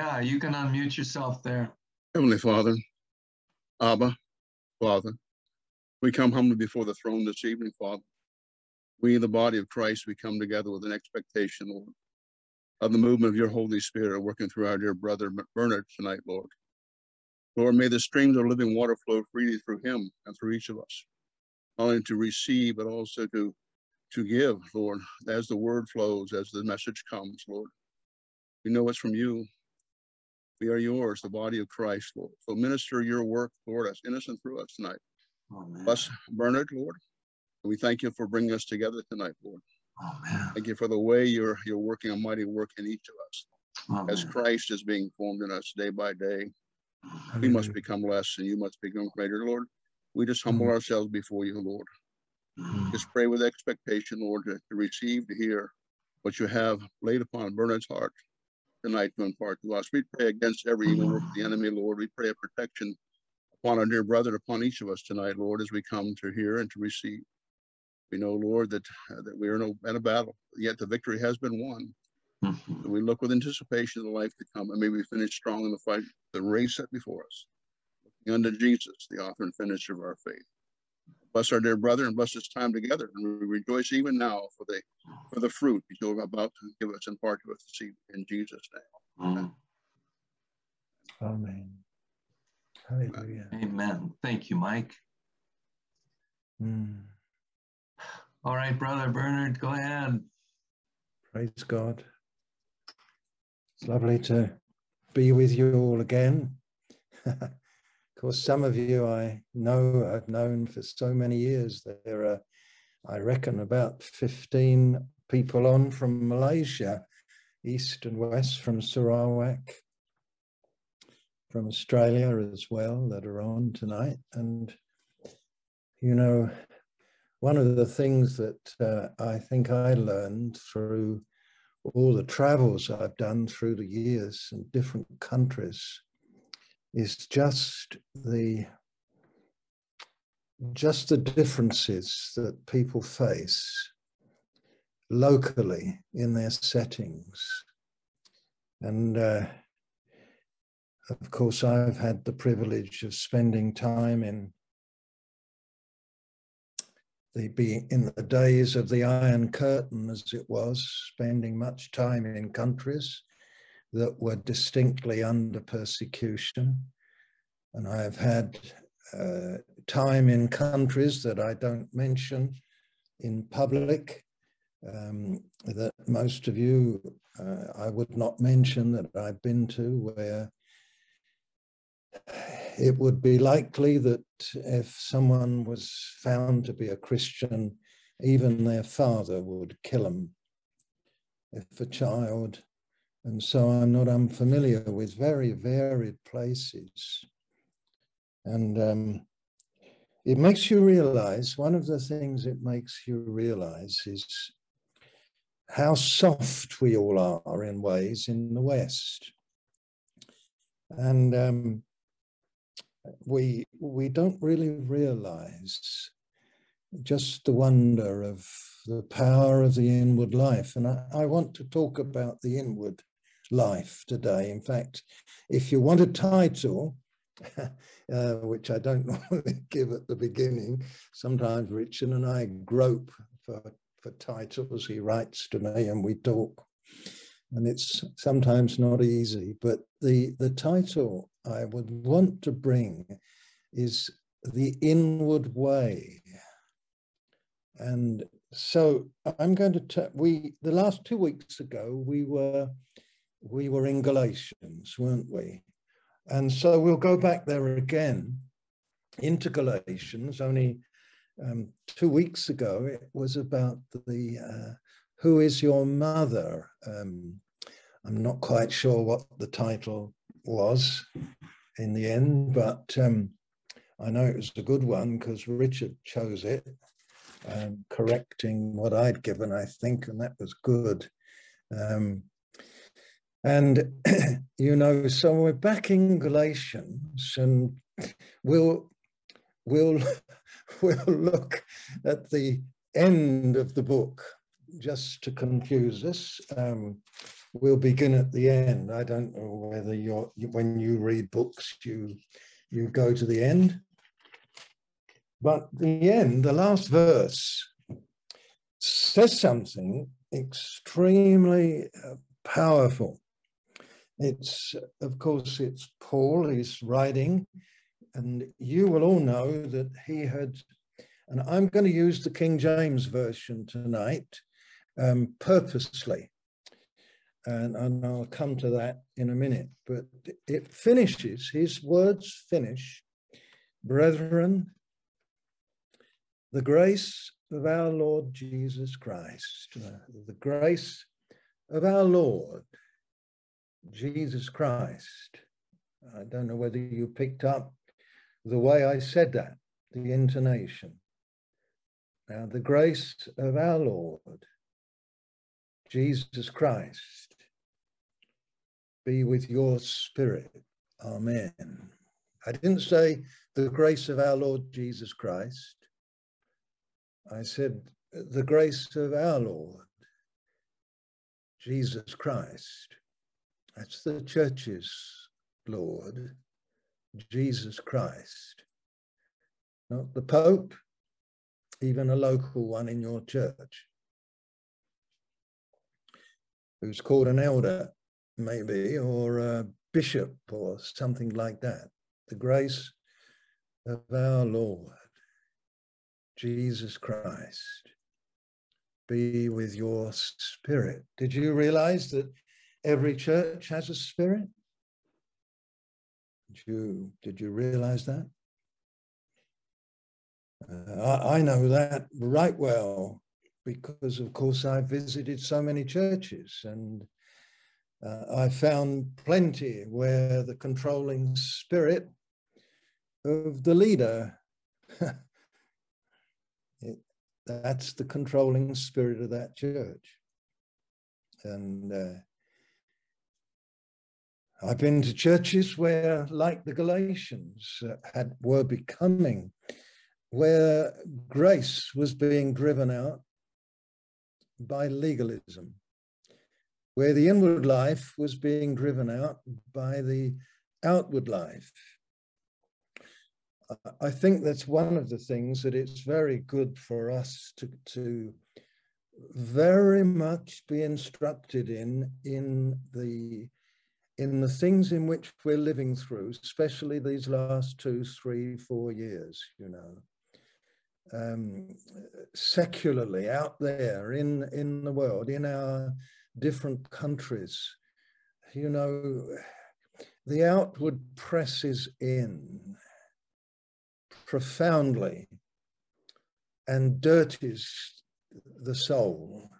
Yeah, you can unmute yourself there. Heavenly Father, Abba, Father, we come humbly before the throne this evening, Father. We, the body of Christ, we come together with an expectation, Lord, of the movement of your Holy Spirit working through our dear brother Bernard tonight, Lord. Lord, may the streams of living water flow freely through him and through each of us, not only to receive, but also to, to give, Lord, as the word flows, as the message comes, Lord. We know it's from you. We are yours, the body of Christ, Lord. So minister your work, Lord, as innocent through us tonight. Amen. Bless Bernard, Lord. We thank you for bringing us together tonight, Lord. Amen. Thank you for the way you're you're working a mighty work in each of us. Amen. As Christ is being formed in us day by day, we must become less and you must become greater, Lord. We just humble mm-hmm. ourselves before you, Lord. Mm-hmm. Just pray with expectation, Lord, to, to receive, to hear what you have laid upon Bernard's heart tonight to impart to us. We pray against every evil work of the enemy, Lord. We pray a protection upon our dear brother, upon each of us tonight, Lord, as we come to hear and to receive. We know, Lord, that, uh, that we are in a, in a battle, yet the victory has been won. Mm-hmm. We look with anticipation of the life to come, and may we finish strong in the fight, the race set before us. Looking unto Jesus, the author and finisher of our faith. Bless our dear brother and bless this time together. And we rejoice even now for the for the fruit you're about to give us and part to us this evening. In Jesus' name. Amen. Amen. Hallelujah. Amen. Thank you, Mike. Mm. All right, Brother Bernard, go ahead. Praise God. It's lovely to be with you all again. of course, some of you I know I've known for so many years. There are, I reckon, about 15 people on from Malaysia, east and west from Sarawak, from Australia as well that are on tonight. And, you know, one of the things that uh, I think I learned through all the travels I've done through the years in different countries is just the just the differences that people face locally in their settings. And uh, of course, I've had the privilege of spending time in the be in the days of the Iron Curtain, as it was, spending much time in countries that were distinctly under persecution. And I have had uh, time in countries that I don't mention in public, um, that most of you uh, I would not mention that I've been to, where it would be likely that if someone was found to be a Christian, even their father would kill them. If a child, and so I'm not unfamiliar with very varied places. And um, it makes you realize, one of the things it makes you realize is how soft we all are in ways in the West. And um, we we don't really realize just the wonder of the power of the inward life. And I, I, want to talk about the inward life today. In fact, if you want a title, uh, which I don't normally give at the beginning, sometimes Richard and I grope for, for titles. He writes to me and we talk. And it's sometimes not easy, but the, the title I would want to bring is the inward way. And so I'm going to we the last two weeks ago we were we were in Galatians, weren't we? And so we'll go back there again into Galatians. Only um, two weeks ago it was about the uh, who is your mother. Um, I'm not quite sure what the title was in the end, but um, I know it was a good one because Richard chose it, um, correcting what I'd given, I think, and that was good. And, you know, so we're back in Galatians and we'll, we'll, we'll look at the end of the book just to confuse us. Um, we'll begin at the end. I don't know whether you're when you read books, you you go to the end. But the end, the last verse, says something extremely uh, powerful. It's, of course, it's Paul, he's writing, and you will all know that he had, and I'm going to use the King James Version tonight um, purposely and, and I'll come to that in a minute. But it finishes, his words finish, brethren, the grace of our Lord Jesus Christ, uh, the grace of our Lord Jesus Christ. I don't know whether you picked up the way I said that, the intonation. Now, the grace of our Lord Jesus Christ be with your spirit. Amen. I didn't say the grace of our Lord Jesus Christ. I said the grace of our Lord Jesus Christ. That's the church's Lord, Jesus Christ. Not the Pope, even a local one in your church who's called an elder, maybe, or a bishop or something like that. The grace of our Lord, Jesus Christ, be with your spirit. Did you realize that every church has a spirit? Did you, did you realize that? Uh, I, I know that right well because, of course, I visited so many churches and uh, I found plenty where the controlling spirit of the leader, it, that's the controlling spirit of that church. And uh, I've been to churches where, like the Galatians, uh, had were becoming, where grace was being driven out by legalism, where the inward life was being driven out by the outward life. I think that's one of the things that it's very good for us to, to very much be instructed in in the in the things in which we're living through, especially these last two, three, four years, you know um, secularly out there in, in the world, in our different countries, you know, the outward presses in profoundly and dirties the soul.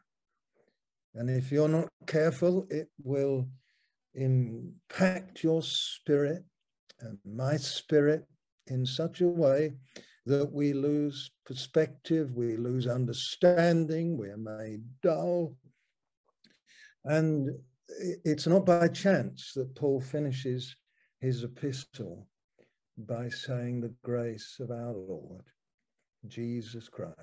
And if you're not careful, it will impact your spirit and my spirit in such a way that we lose perspective, we lose understanding, we're made dull. And it's not by chance that Paul finishes his epistle by saying the grace of our Lord, Jesus Christ.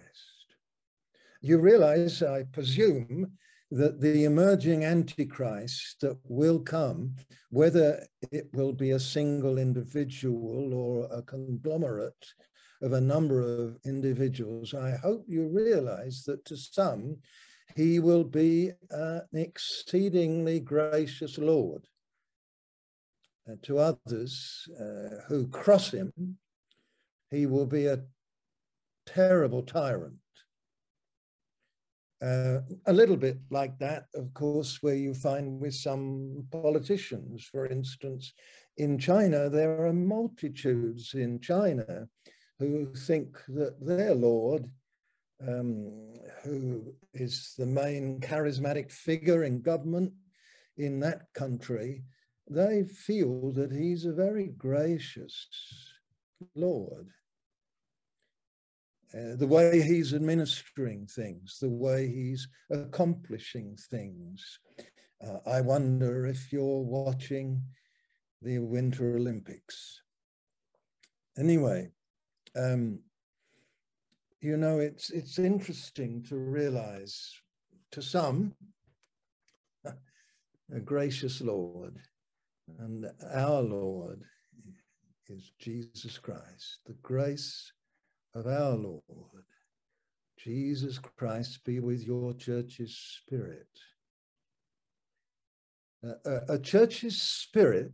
You realize, I presume, that the emerging Antichrist that will come, whether it will be a single individual or a conglomerate of a number of individuals, I hope you realize that to some, he will be an exceedingly gracious Lord. And to others uh, who cross him, he will be a terrible tyrant. Uh, a little bit like that, of course, where you find with some politicians. For instance, in China, there are multitudes in China who think that their Lord, um, who is the main charismatic figure in government in that country, they feel that he's a very gracious Lord. Uh, the way he's administering things, the way he's accomplishing things. Uh, I wonder if you're watching the Winter Olympics. Anyway, um, you know, it's it's interesting to realize to some a gracious Lord, and our Lord is Jesus Christ. The grace of our Lord, Jesus Christ, be with your church's spirit. Uh, a, a church's spirit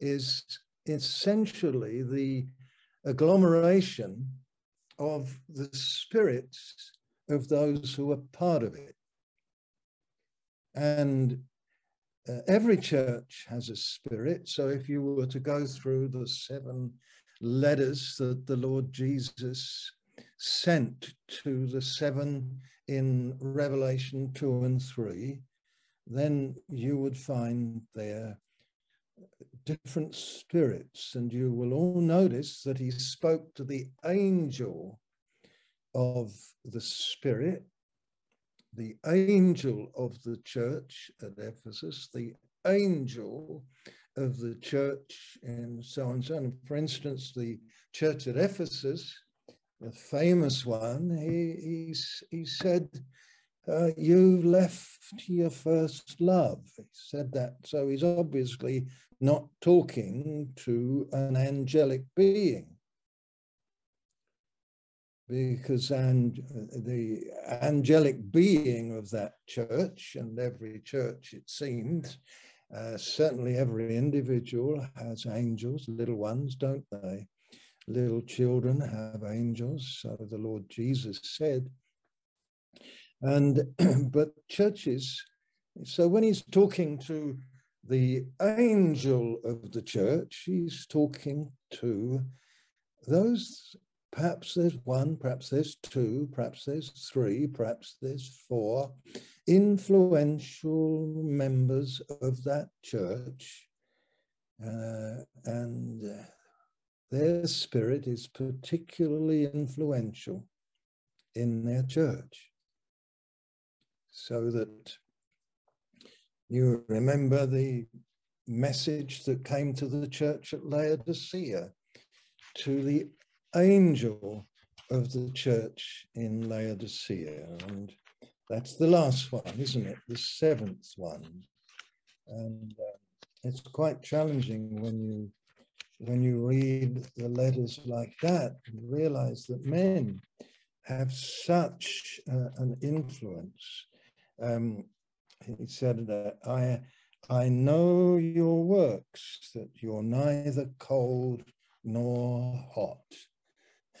is essentially the agglomeration of the spirits of those who are part of it. And uh, every church has a spirit. So if you were to go through the seven letters that the Lord Jesus sent to the seven in Revelation 2 and 3, then you would find there different spirits. And you will all notice that he spoke to the angel of the spirit, the angel of the church at Ephesus, the angel of the church and so on and so. And for instance, the church at Ephesus, the famous one, he, he, he said, uh, you left your first love. He said that. So he's obviously not talking to an angelic being. Because and the angelic being of that church, and every church it seems, uh, certainly every individual has angels, little ones, don't they? Little children have angels, so the Lord Jesus said. And but churches, so when he's talking to the angel of the church, he's talking to those, perhaps there's one, perhaps there's two, perhaps there's three, perhaps there's four influential members of that church. Uh, and their spirit is particularly influential in their church. So that you remember the message that came to the church at Laodicea, to the angel of the church in Laodicea. And that's the last one, isn't it? The seventh one. And uh, it's quite challenging when you when you read the letters like that and realize that men have such uh, an influence. Um, he said that I, I know your works, that you're neither cold nor hot.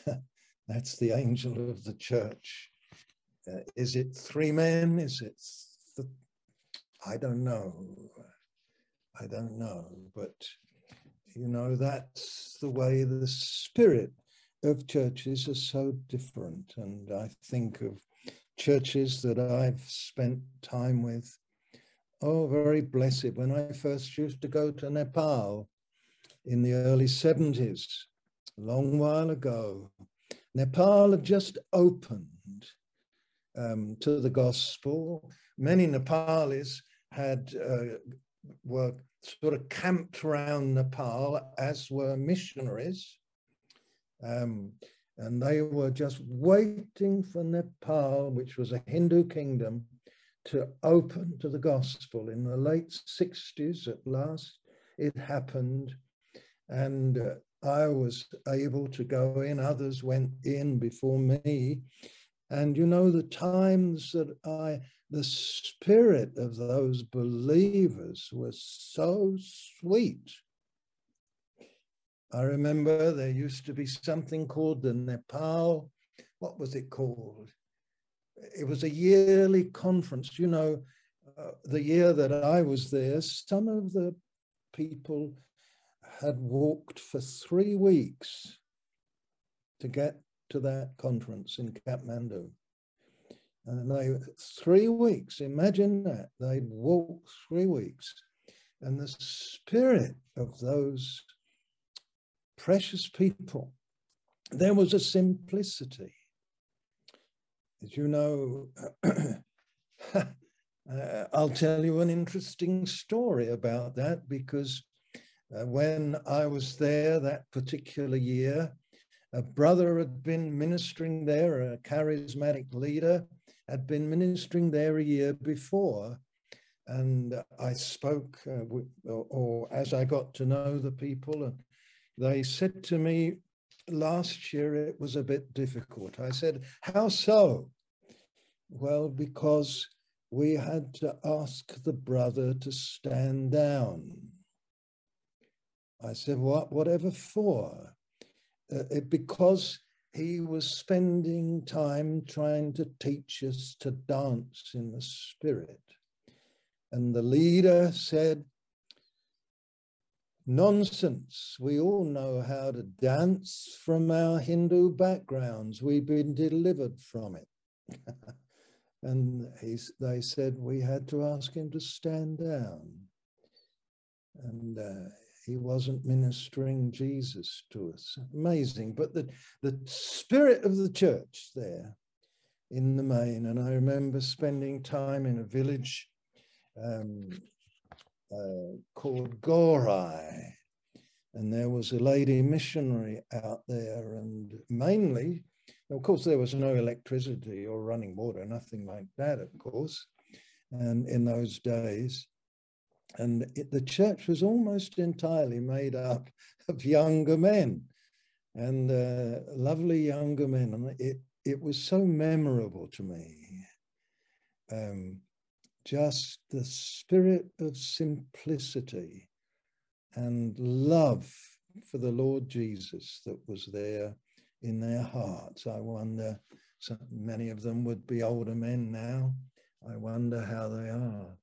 That's the angel of the church. Uh, is it three men? Is it? Th- I don't know. I don't know. But, you know, that's the way the spirit of churches are so different. And I think of churches that I've spent time with. Oh, very blessed. When I first used to go to Nepal in the early 70s, a long while ago, Nepal had just opened um, to the gospel. Many Nepalis had uh, were sort of camped around Nepal, as were missionaries. Um, and they were just waiting for Nepal, which was a Hindu kingdom, to open to the gospel. In the late 60s, at last, it happened. And uh, I was able to go in, others went in before me. And you know, the times that I, the spirit of those believers was so sweet I remember there used to be something called the Nepal, what was it called? It was a yearly conference. You know, uh, the year that I was there, some of the people had walked for three weeks to get to that conference in Kathmandu. And they, three weeks, imagine that. They'd walk three weeks. And the spirit of those precious people. There was a simplicity. As you know, uh, I'll tell you an interesting story about that because uh, when I was there that particular year, a brother had been ministering there, a charismatic leader had been ministering there a year before. and I spoke, uh, or, or, as I got to know the people, and they said to me, last year it was a bit difficult. I said, How so? Well, because we had to ask the brother to stand down. I said, What, whatever for? Uh, because he was spending time trying to teach us to dance in the spirit. And the leader said, Nonsense. We all know how to dance from our Hindu backgrounds. We've been delivered from it. and he, they said we had to ask him to stand down. And uh, he wasn't ministering Jesus to us. Amazing. But the, the spirit of the church there in the main, and I remember spending time in a village um, uh, called Gorai. And there was a lady missionary out there, and mainly, of course, there was no electricity or running water, nothing like that, of course, and in those days. And it, the church was almost entirely made up of younger men and uh, lovely younger men. And it, it was so memorable to me. Um, just the spirit of simplicity and love for the Lord Jesus that was there in their hearts. I wonder, so many of them would be older men now. I wonder how they are.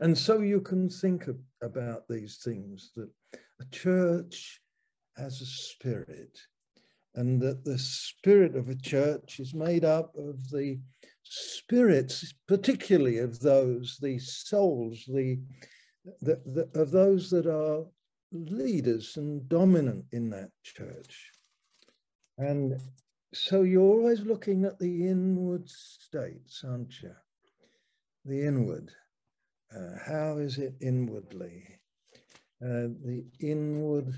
And so you can think of, about these things that a church has a spirit, and that the spirit of a church is made up of the spirits, particularly of those, the souls, the, the, the, of those that are leaders and dominant in that church. And so you're always looking at the inward states, aren't you? The inward. Uh, how is it inwardly? Uh, the inward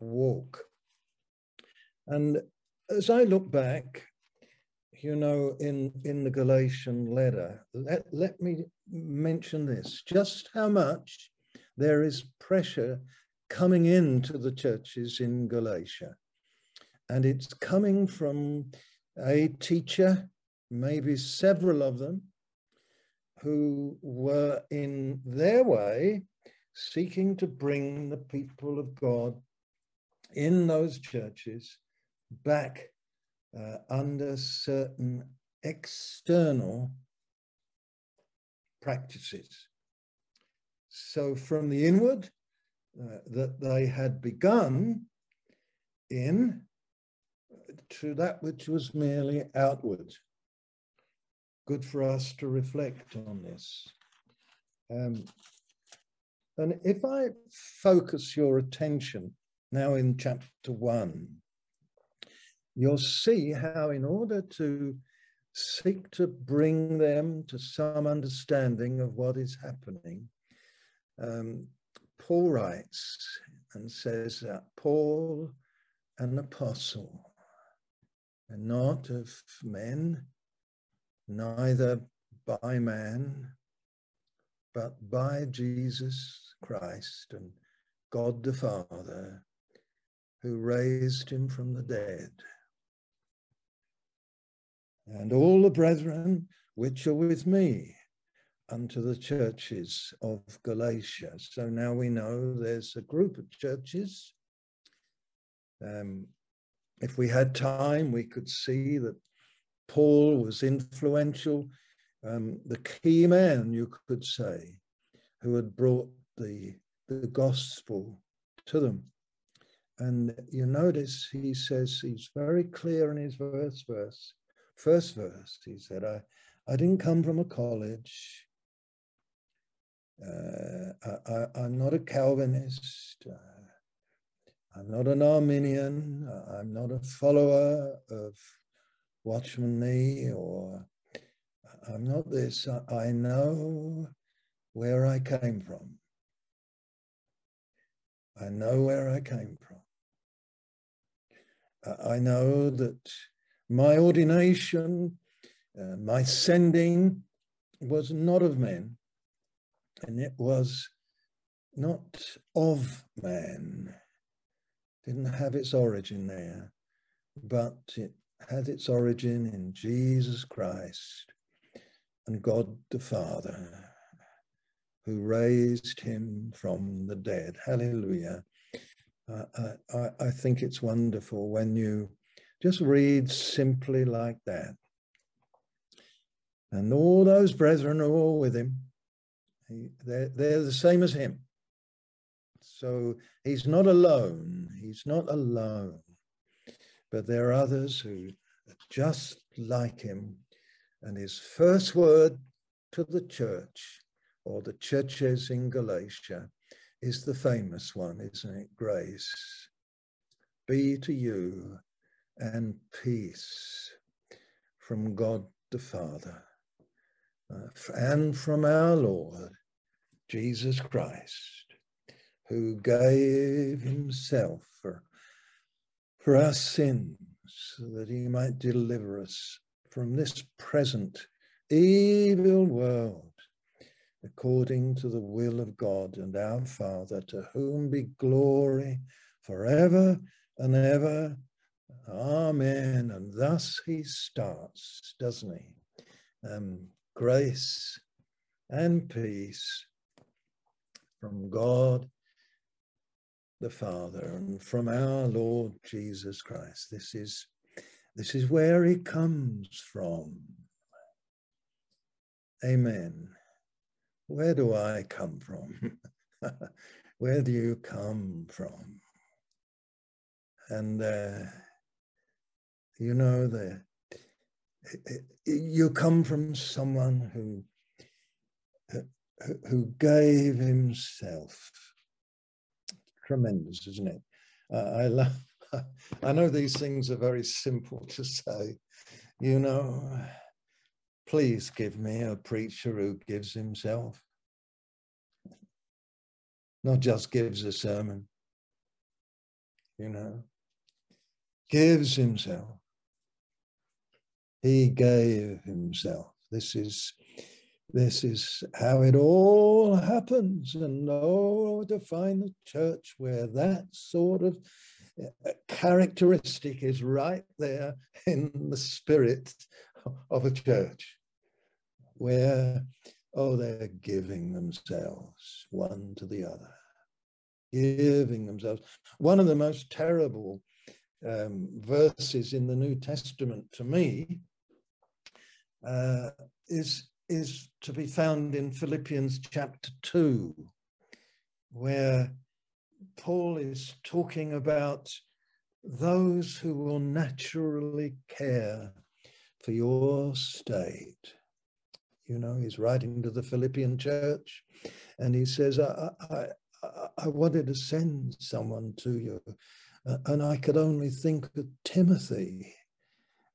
walk. And as I look back, you know, in, in the Galatian letter, let, let me mention this just how much there is pressure coming into the churches in Galatia. And it's coming from a teacher, maybe several of them, who were in their way seeking to bring the people of God in those churches back uh, under certain external practices. So, from the inward, uh, that they had begun in to that which was merely outward. Good for us to reflect on this. Um, and if I focus your attention now in chapter one, you'll see how, in order to seek to bring them to some understanding of what is happening, um, Paul writes and says that Paul, an apostle, and not of men, neither by man, but by Jesus Christ and God the Father, who raised him from the dead and all the brethren which are with me unto the churches of Galatia. So now we know there's a group of churches. Um, if we had time, we could see that Paul was influential, um, the key man, you could say, who had brought the, the gospel to them. And you notice he says, he's very clear in his first verse first verse, he said, I, I didn't come from a college. Uh, I, am not a Calvinist. Uh, I'm not an Arminian. I'm not a follower of Watchman Nee, or I'm not this. I, know where I came from. I know where I came from. I know that my ordination, uh, my sending was not of men, And it was not of man, didn't have its origin there, but it had its origin in Jesus Christ and God the Father, who raised him from the dead. Hallelujah. Uh, I, I think it's wonderful when you just read simply like that. And all those brethren are all with him. He, they're, they're the same as him. So he's not alone. He's not alone. But there are others who are just like him. And his first word to the church or the churches in Galatia is the famous one, isn't it? Grace. Be to you and peace from God the Father uh, and from our Lord Jesus Christ who gave himself for, our sins so that he might deliver us from this present evil world according to the will of God and our Father, to whom be glory forever and ever. Amen. And thus he starts, doesn't he? Um, grace and peace from God the Father and from our Lord Jesus Christ. This is, this is where he comes from. Amen. Where do I come from? where do you come from? And uh, you know the you come from someone who who gave himself tremendous, isn't it? Uh, I love. I know these things are very simple to say. You know, please give me a preacher who gives himself, not just gives a sermon. You know, gives himself. He gave himself. This is this is how it all happens. And oh, to find a church where that sort of uh, characteristic is right there in the spirit of a church, where, oh, they're giving themselves one to the other, giving themselves. One of the most terrible um, verses in the New Testament to me uh, is is to be found in Philippians chapter 2, where Paul is talking about those who will naturally care for your state. You know, he's writing to the Philippian church and he says, I, I, I wanted to send someone to you, uh, and I could only think of Timothy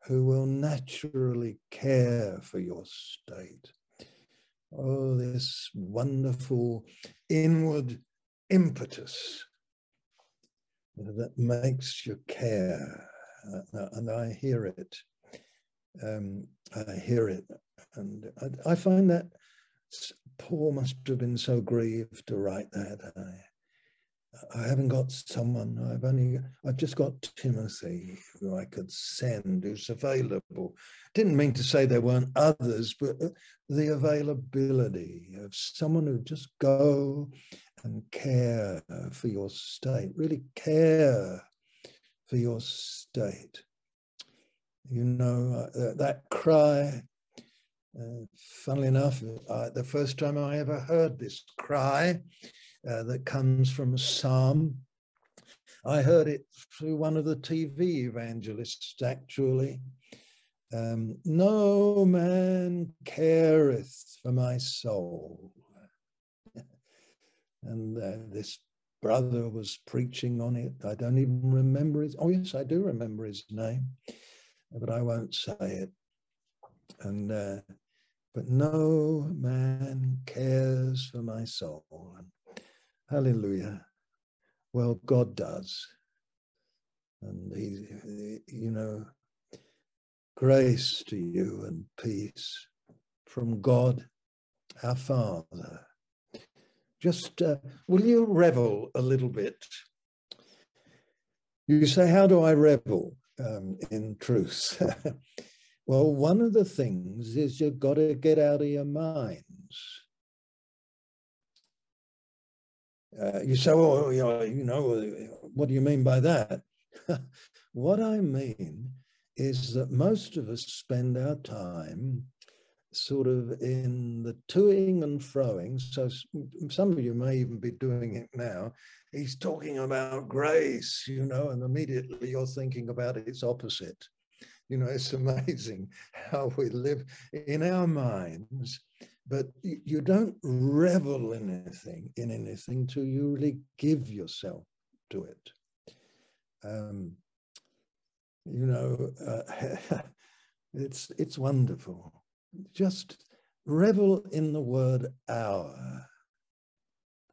who will naturally care for your state. Oh, this wonderful inward impetus that makes you care. Uh, and I hear it. Um, I hear it. And I, I, find that Paul must have been so grieved to write that. I, I haven't got someone. I've only, I've just got Timothy who I could send who's available. Didn't mean to say there weren't others, but uh, the availability of someone who just go and care for your state, really care for your state. You know, uh, that cry, uh, funnily enough, the first time I ever heard this cry, uh, that comes from a psalm. I heard it through one of the TV evangelists, actually. Um, no man careth for my soul. and uh, this brother was preaching on it. I don't even remember his, oh yes, I do remember his name, but I won't say it. And, uh, but no man cares for my soul. And Hallelujah. Well, God does. And he, you know, grace to you and peace from God our Father just uh, will you revel a little bit? You say, How do I revel um, in truth? well, one of the things is you've got to get out of your minds. Uh, you say, well, you know, you know, what do you mean by that? what I mean is that most of us spend our time sort of in the toing and froing. So some of you may even be doing it now. He's talking about grace, you know, and immediately you're thinking about its opposite. You know, it's amazing how we live in our minds, but you don't revel in anything, in anything till you really give yourself to it. Um, you know, uh, it's it's wonderful just revel in the word our.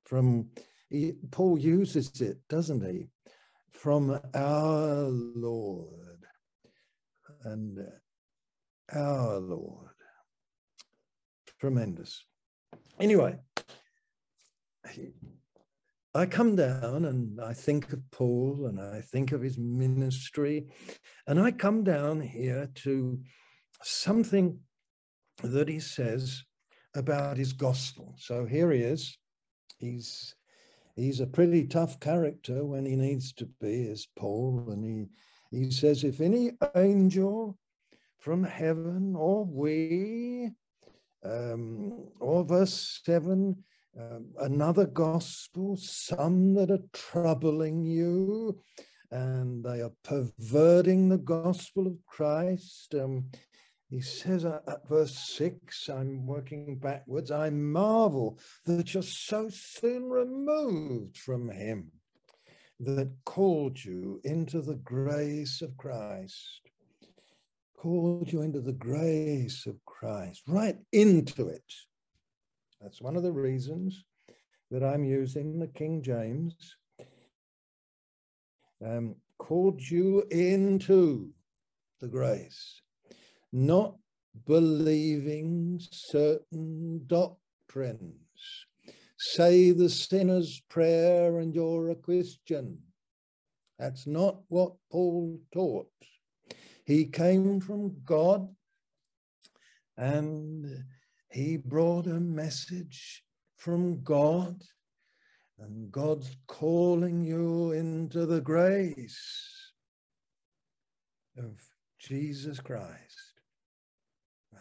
From he, Paul uses it, doesn't he? From our Lord and our Lord. Tremendous. Anyway, I come down and I think of Paul and I think of his ministry, and I come down here to something that he says about his gospel. So here he is. He's he's a pretty tough character when he needs to be, as Paul, and he he says, if any angel from heaven or we, um, or verse seven, um, another gospel, some that are troubling you, and they are perverting the gospel of Christ. Um, he says at verse 6, I'm working backwards, I marvel that you're so soon removed from him that called you into the grace of Christ. Called you into the grace of Christ, right into it. That's one of the reasons that I'm using the King James. Um, called you into the grace not believing certain doctrines. Say the sinner's prayer and you're a Christian. That's not what Paul taught. He came from God and he brought a message from God, and God's calling you into the grace of Jesus Christ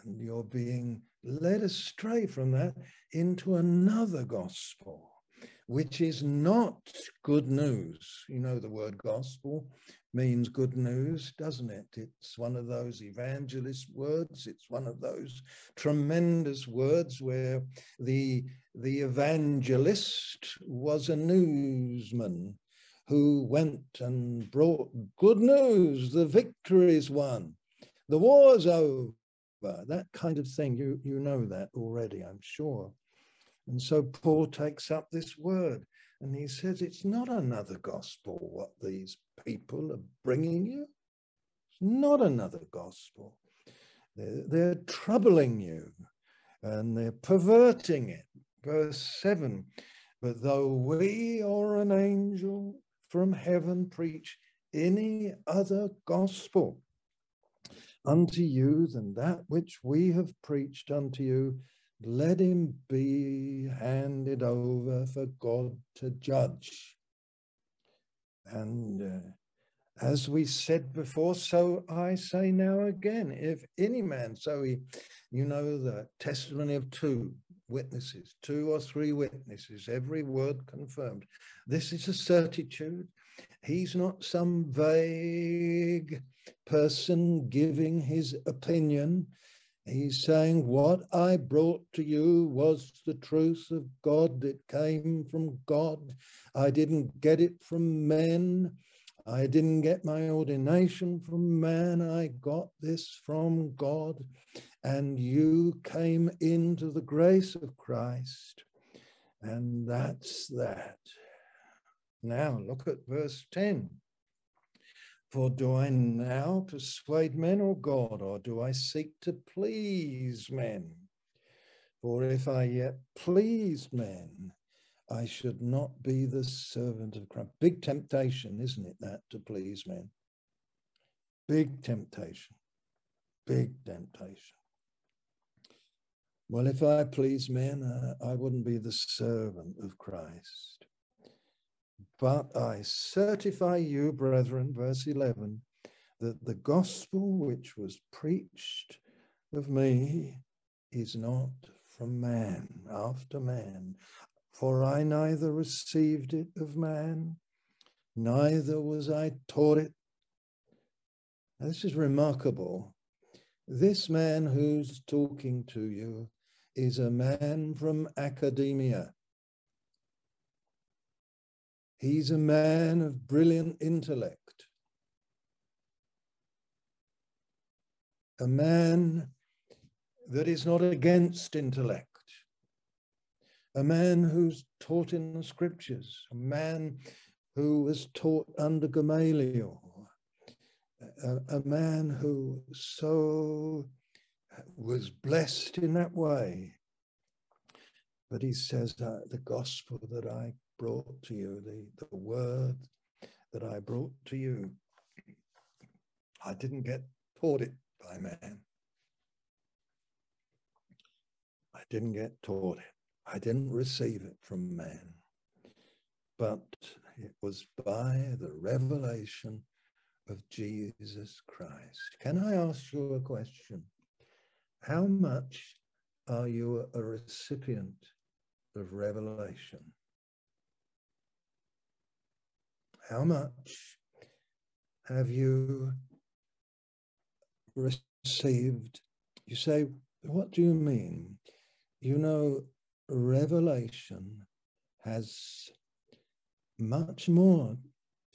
and you're being led astray from that into another gospel, which is not good news. You know, the word gospel means good news, doesn't it? It's one of those evangelist words. It's one of those tremendous words where the, the evangelist was a newsman who went and brought good news. The victory is won. The war's over that kind of thing. You, you know that already, I'm sure. And so Paul takes up this word and he says, It's not another gospel what these people are bringing you. It's not another gospel. They're, troubling you and they're perverting it. Verse 7 But though we or an angel from heaven preach any other gospel unto you than that which we have preached unto you. Let him be handed over for God to judge. And uh, as we said before, so I say now again, if any man, so he, you know, the testimony of two witnesses, two or three witnesses, every word confirmed. This is a certitude. He's not some vague person giving his opinion. He's saying, What I brought to you was the truth of God. It came from God. I didn't get it from men. I didn't get my ordination from man. I got this from God. And you came into the grace of Christ. And that's that. Now look at verse 10. For do I now persuade men or God, or do I seek to please men? For if I yet pleased men, I should not be the servant of Christ. Big temptation, isn't it, that to please men? Big temptation. Big temptation. Well, if I please men, uh, I wouldn't be the servant of Christ. But I certify you, brethren, verse 11, that the gospel which was preached of me is not from man, after man. For I neither received it of man, neither was I taught it. Now, this is remarkable. This man who's talking to you is a man from academia. He's a man of brilliant intellect, a man that is not against intellect. A man who's taught in the scriptures, a man who was taught under Gamaliel, a, a man who so was blessed in that way. But he says that the gospel that I brought to you, the, the word that I brought to you, I didn't get taught it by man. I didn't get taught it. I didn't receive it from man, but it was by the revelation of Jesus Christ. Can I ask you a question? How much are you a recipient of revelation? How much have you received? You say, what do you mean? You know, revelation has much more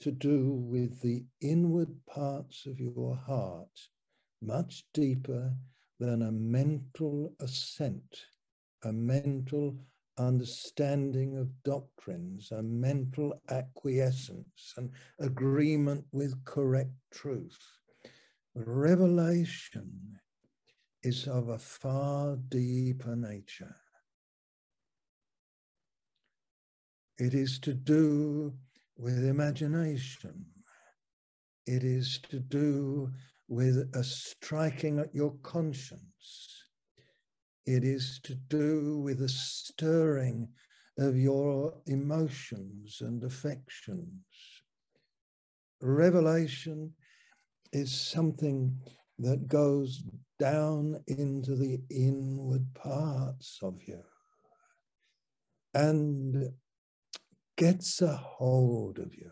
to do with the inward parts of your heart, much deeper than a mental assent, a mental understanding of doctrines, a mental acquiescence, an agreement with correct truth. Revelation is of a far deeper nature. It is to do with imagination. It is to do with a striking at your conscience. It is to do with a stirring of your emotions and affections. Revelation is something that goes down into the inward parts of you. And gets a hold of you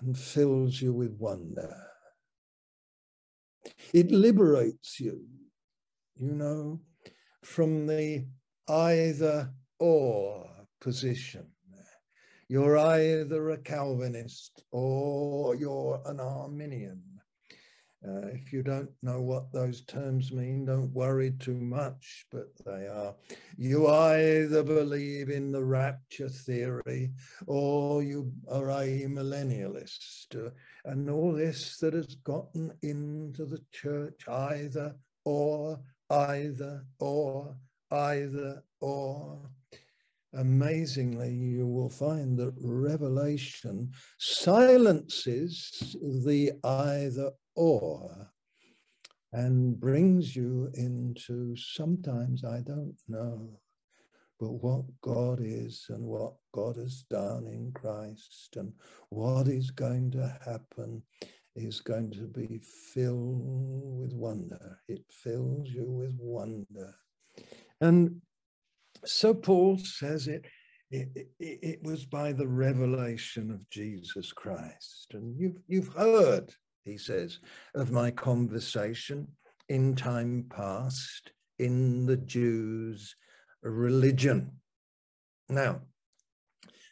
and fills you with wonder. It liberates you, you know, from the either or position. You're either a Calvinist or you're an Arminian. Uh, if you don't know what those terms mean, don't worry too much, but they are. You either believe in the rapture theory or you are amillennialist. Uh, and all this that has gotten into the church, either or, either or, either or. Amazingly, you will find that Revelation silences the either or and brings you into sometimes I don't know, but what God is and what God has done in Christ and what is going to happen is going to be filled with wonder. It fills you with wonder. And so Paul says it, it, it, it was by the revelation of Jesus Christ. And you've, you've heard he says, of my conversation in time past in the Jews' religion. Now,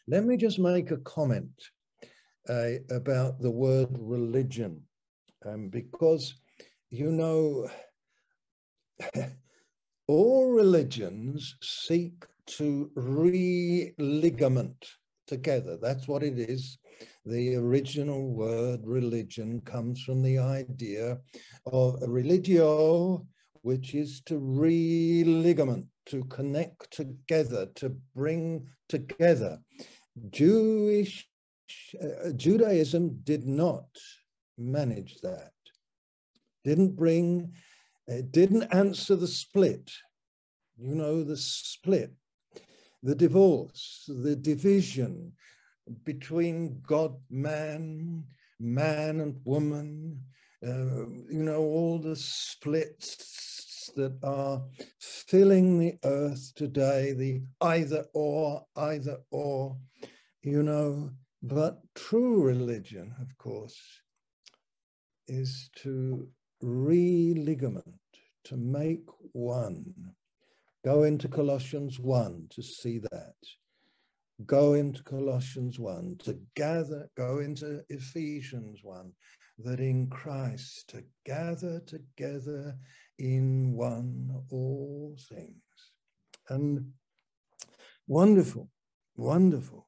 let me just make a comment uh, about the word religion, um, because you know, all religions seek to re-ligament together. That's what it is. The original word religion comes from the idea of religio, which is to religament, to connect together, to bring together. Jewish uh, Judaism did not manage that, didn't bring, it didn't answer the split. You know, the split, the divorce, the division between God, man, man and woman, uh, you know, all the splits that are filling the earth today, the either or, either or, you know, but true religion, of course, is to re-ligament, to make one. Go into Colossians 1 to see that. Go into Colossians 1 to gather, go into Ephesians 1, that in Christ to gather together in one all things. And wonderful, wonderful.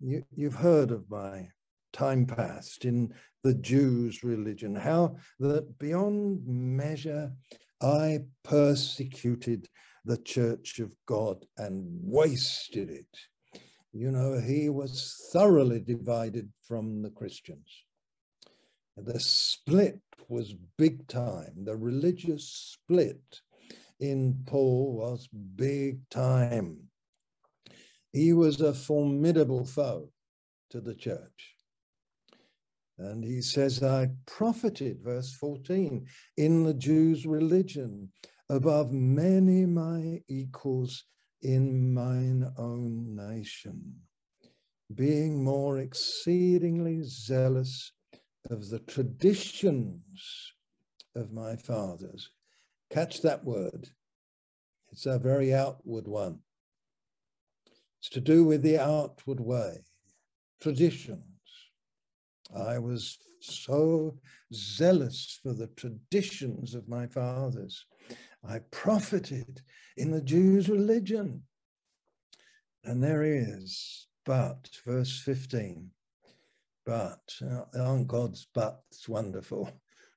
You, you've heard of my time past in the Jews' religion, how that beyond measure I persecuted the church of God and wasted it. You know, he was thoroughly divided from the Christians. The split was big time. The religious split in Paul was big time. He was a formidable foe to the church. And he says, I profited, verse 14, in the Jews' religion above many my equals in mine own nation, being more exceedingly zealous of the traditions of my fathers. Catch that word. It's a very outward one. It's to do with the outward way, traditions. I was so zealous for the traditions of my fathers. I profited in the Jews' religion. And there he is. But, verse 15, but, uh, aren't God's buts wonderful?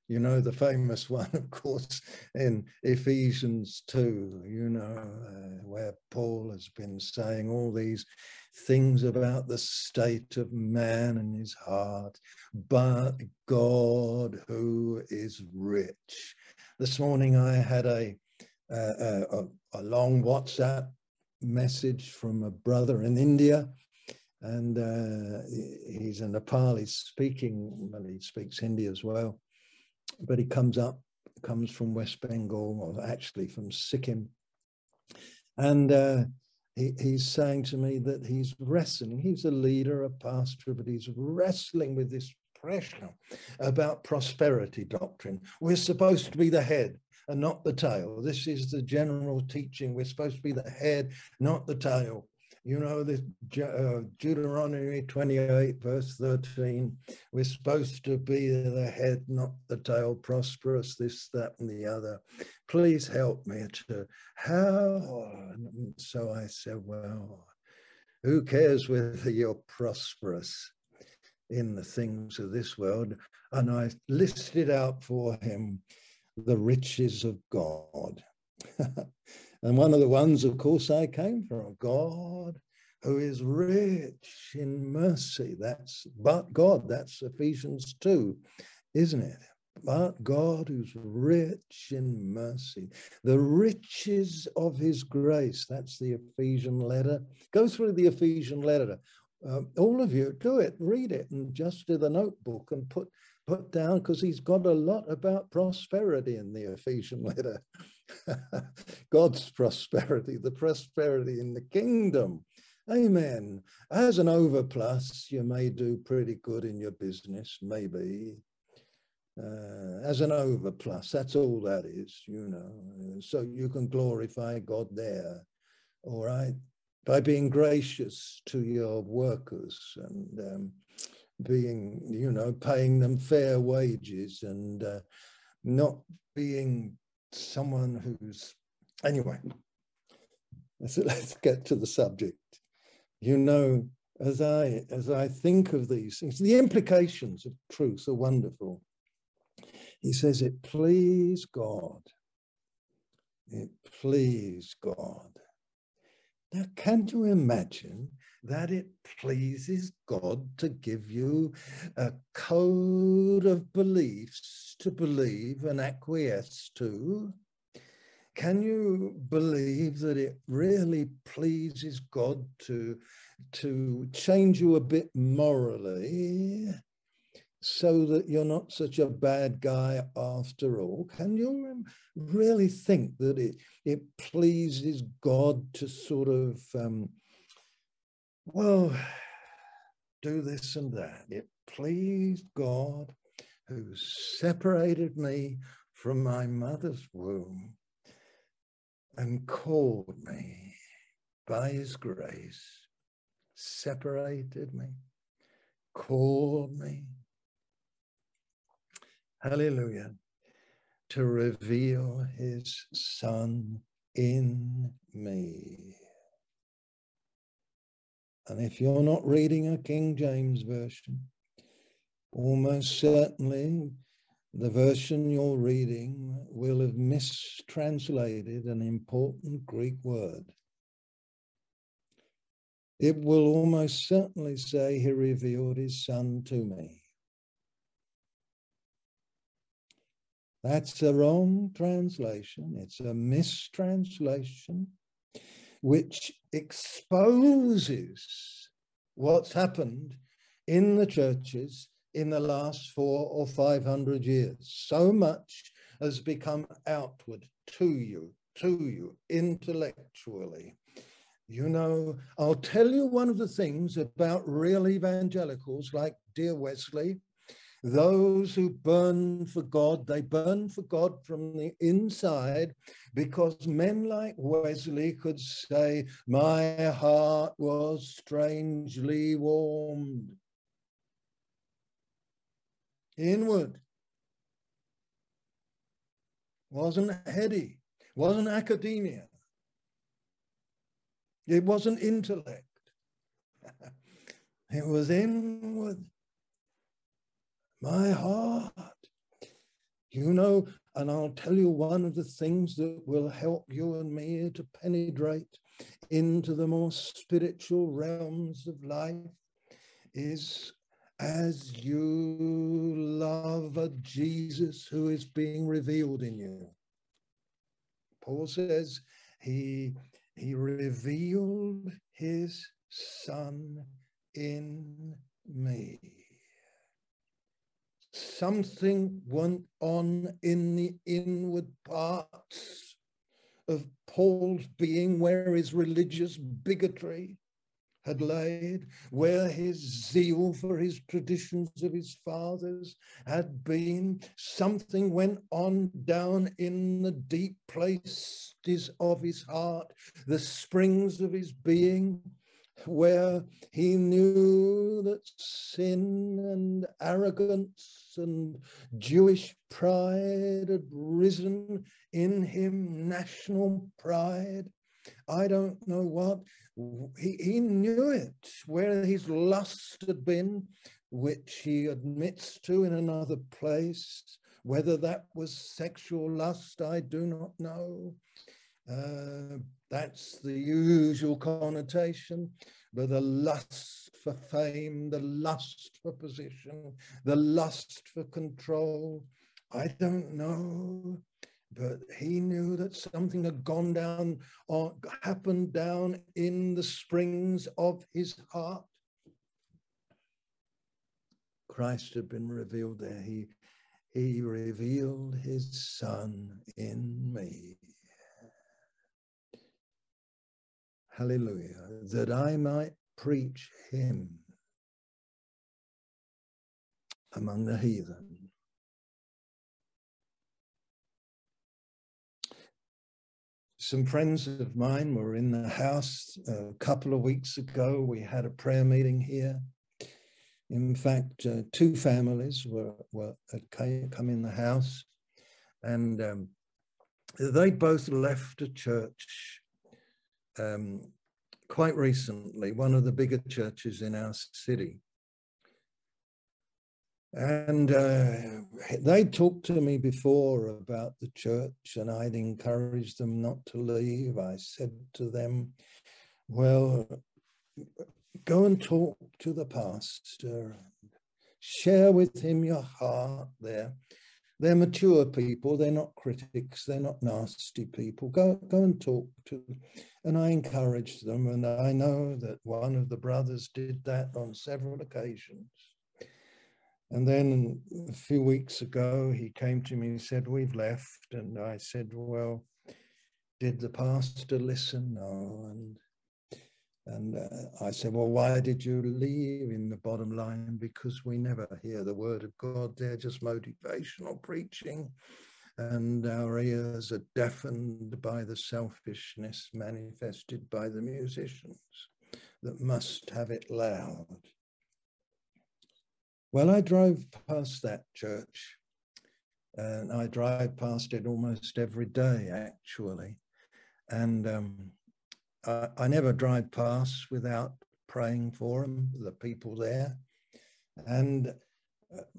You know, the famous one, of course, in Ephesians 2, you know, uh, where Paul has been saying all these things about the state of man and his heart, but God who is rich. This morning I had a, a, a, a long WhatsApp message from a brother in India and uh, he's a Nepali speaking, well, he speaks Hindi as well, but he comes up, comes from West Bengal, or actually from Sikkim. And uh, he, he's saying to me that he's wrestling. He's a leader, a pastor, but he's wrestling with this pressure about prosperity doctrine. We're supposed to be the head and not the tail. This is the general teaching. We're supposed to be the head, not the tail. You know, the uh, Deuteronomy 28, verse 13, we're supposed to be the head, not the tail, prosperous, this, that, and the other. Please help me to how. And so I said, well, who cares whether you're prosperous in the things of this world? And I listed out for him the riches of God. And one of the ones, of course, I came from God who is rich in mercy. That's but God, that's Ephesians 2, isn't it? But God who's rich in mercy, the riches of his grace. That's the Ephesian letter. Go through the Ephesian letter. Uh, all of you do it, read it, and just do the notebook and put put down because he's got a lot about prosperity in the Ephesian letter. God's prosperity, the prosperity in the kingdom. Amen. As an overplus, you may do pretty good in your business, maybe. Uh, as an overplus, that's all that is, you know. So you can glorify God there, all right, by being gracious to your workers and um, being, you know, paying them fair wages and uh, not being someone who's anyway let's, let's get to the subject. You know as i as i think of these things the implications of truth are wonderful. He says it please god. It pleased God. Now, can you imagine that it pleases God to give you a code of beliefs to believe and acquiesce to? Can you believe that it really pleases God to, to change you a bit morally so that you're not such a bad guy after all? Can you really think that it, it pleases God to sort of um, well, do this and that. It pleased God who separated me from my mother's womb and called me by his grace, separated me, called me. Hallelujah. To reveal his son in me. And if you're not reading a King James Version, almost certainly the version you're reading will have mistranslated an important Greek word. It will almost certainly say, He revealed His Son to me. That's a wrong translation. It's a mistranslation which exposes what's happened in the churches in the last four or five hundred years. So much has become outward to you, to you intellectually. You know, I'll tell you one of the things about real evangelicals like dear Wesley those who burn for God, they burn for God from the inside because men like Wesley could say, My heart was strangely warmed. Inward. Wasn't heady, wasn't academia, it wasn't intellect, it was inward my heart. You know, and I'll tell you one of the things that will help you and me to penetrate into the more spiritual realms of life is as you love a Jesus who is being revealed in you. Paul says he, he revealed his son in me something went on in the inward parts of Paul's being where his religious bigotry had laid, where his zeal for his traditions of his fathers had been. Something went on down in the deep places of his heart, the springs of his being, where he knew that sin and arrogance and Jewish pride had risen in him, national pride. I don't know what. He, he knew it, where his lust had been, which he admits to in another place. Whether that was sexual lust, I do not know. Uh, that's the usual connotation, but the lust for fame, the lust for position, the lust for control, I don't know. But he knew that something had gone down or happened down in the springs of his heart. Christ had been revealed there. He, he revealed his son in me. Hallelujah, that I might preach him among the heathen. Some friends of mine were in the house a couple of weeks ago. We had a prayer meeting here. In fact, uh, two families were, were come in the house, and um, they both left a church um, quite recently, one of the bigger churches in our city. And uh, they talked to me before about the church, and I'd encouraged them not to leave. I said to them, Well, go and talk to the pastor, share with him your heart there. They're mature people, they're not critics, they're not nasty people. Go, go and talk to them. And I encouraged them, and I know that one of the brothers did that on several occasions. And then a few weeks ago, he came to me and said, We've left. And I said, Well, did the pastor listen? No. And and uh, I said, Well, why did you leave in the bottom line? Because we never hear the word of God. They're just motivational preaching. And our ears are deafened by the selfishness manifested by the musicians that must have it loud. Well, I drove past that church and I drive past it almost every day, actually. And um, I, I, never drive past without praying for them, the people there. And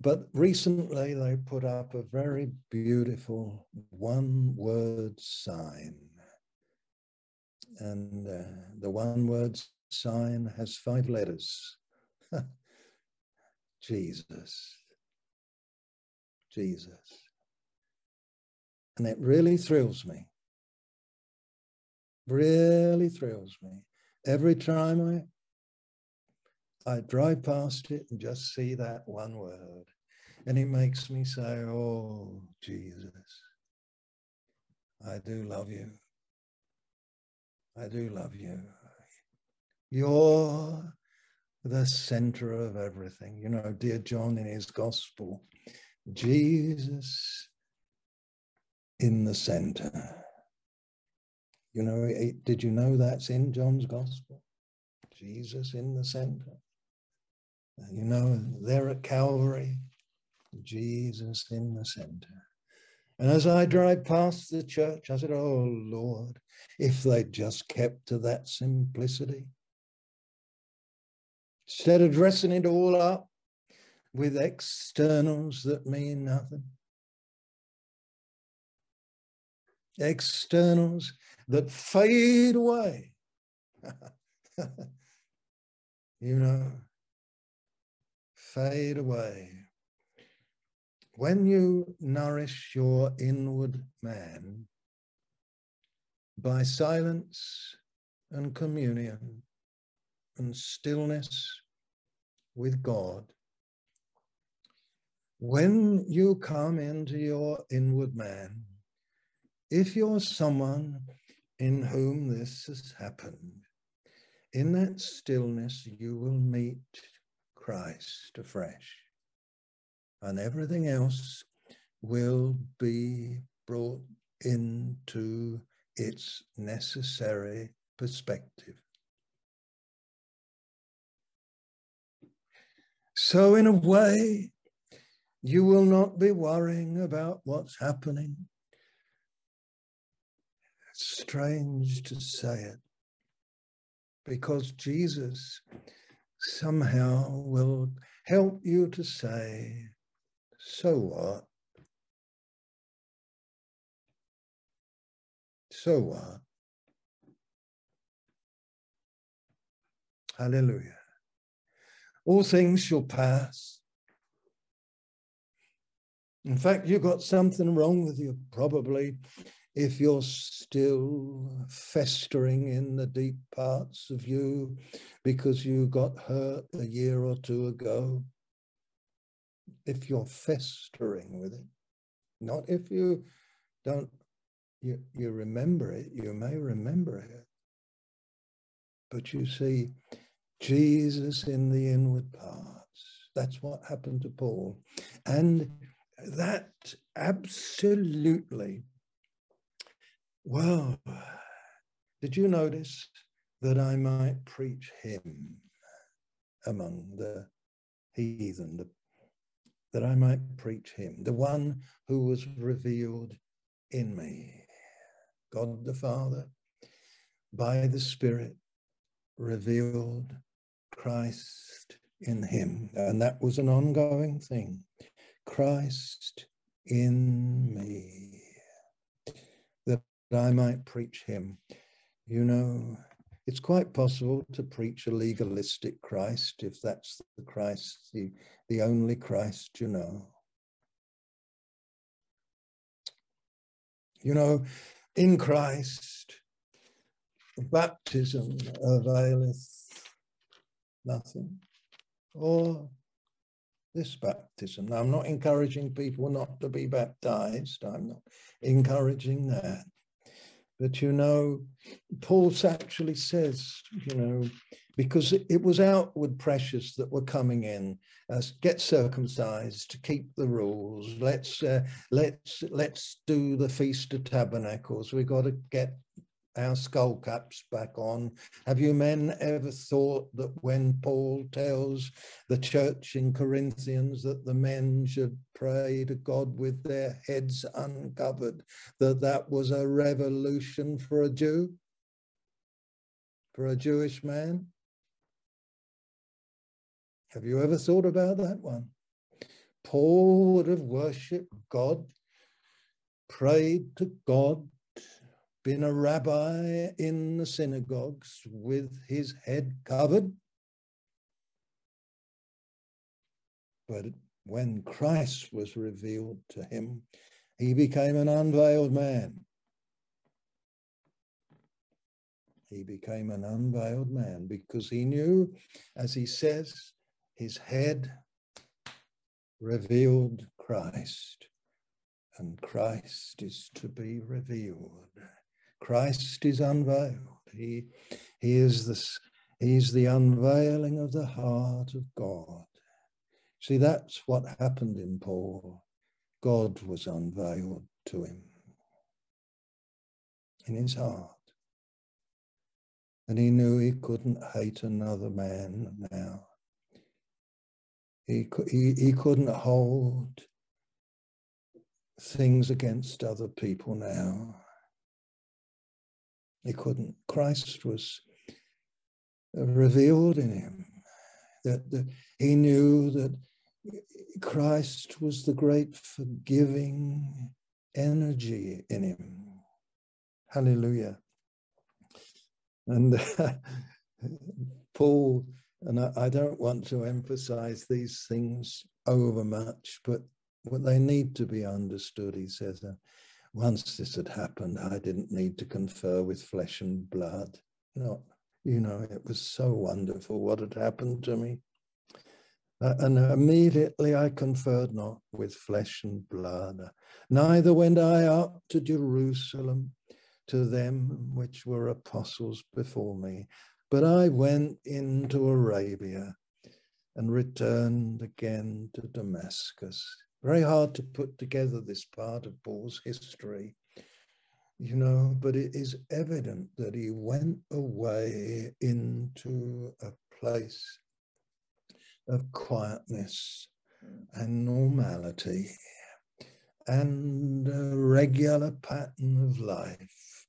but recently they put up a very beautiful one word sign. And uh, the one word sign has five letters. Jesus. Jesus. And it really thrills me. Really thrills me. Every time I drive past it and just see that one word. And it makes me say, Oh, Jesus, I do love you. I do love you. You're the center of everything. You know, dear John in his gospel, Jesus in the center. You know, did you know that's in John's gospel? Jesus in the center. You know, there at Calvary, Jesus in the center. And as I drive past the church, I said, Oh Lord, if they'd just kept to that simplicity, Instead of dressing it all up with externals that mean nothing. Externals that fade away. you know, fade away. When you nourish your inward man by silence and communion, and stillness with God, when you come into your inward man, if you're someone in whom this has happened, in that stillness you will meet Christ afresh. And everything else will be brought into its necessary perspective. So, in a way, you will not be worrying about what's happening. It's strange to say it because Jesus somehow will help you to say, So what? So what? Hallelujah. All things shall pass. In fact, you've got something wrong with you, probably, if you're still festering in the deep parts of you because you got hurt a year or two ago. If you're festering with it, not if you don't, you, you remember it, you may remember it. But you see, Jesus in the inward parts. That's what happened to Paul. And that absolutely, well, did you notice that I might preach him among the heathen, the, that I might preach him, the one who was revealed in me, God the Father, by the Spirit, revealed Christ in him. And that was an ongoing thing. Christ in me, that I might preach him. You know, it's quite possible to preach a legalistic Christ if that's the Christ, the, the only Christ you know. You know, in Christ, baptism availeth nothing, or this baptism. Now, I'm not encouraging people not to be baptized. I'm not encouraging that. But you know, Paul actually says, you know, because it was outward pressures that were coming in. Uh, get circumcised, to keep the rules. Let's uh, let's let's do the feast of tabernacles. We've got to get our skull caps back on. Have you men ever thought that when Paul tells the church in Corinthians that the men should pray to God with their heads uncovered, that that was a revolution for a Jew, for a Jewish man? Have you ever thought about that one? Paul would have worshipped God, prayed to God been a rabbi in the synagogues with his head covered. But when Christ was revealed to him, he became an unveiled man. He became an unveiled man because he knew, as he says, his head revealed Christ, and Christ is to be revealed. Christ is unveiled. He, he is this, he's the unveiling of the heart of God. See, that's what happened in Paul. God was unveiled to him in his heart. And he knew he couldn't hate another man now. He, he, he couldn't hold things against other people now. He couldn't. Christ was revealed in him. That, that he knew that Christ was the great forgiving energy in him. Hallelujah. And Paul, and I, I, don't want to emphasize these things over much, but what they need to be understood, he says, uh, once this had happened, I didn't need to confer with flesh and blood. No, you know, it was so wonderful what had happened to me. Uh, and immediately I conferred not with flesh and blood, neither went I up to Jerusalem to them which were apostles before me, but I went into Arabia and returned again to Damascus. Very hard to put together this part of Paul's history, you know, but it is evident that he went away into a place of quietness and normality and a regular pattern of life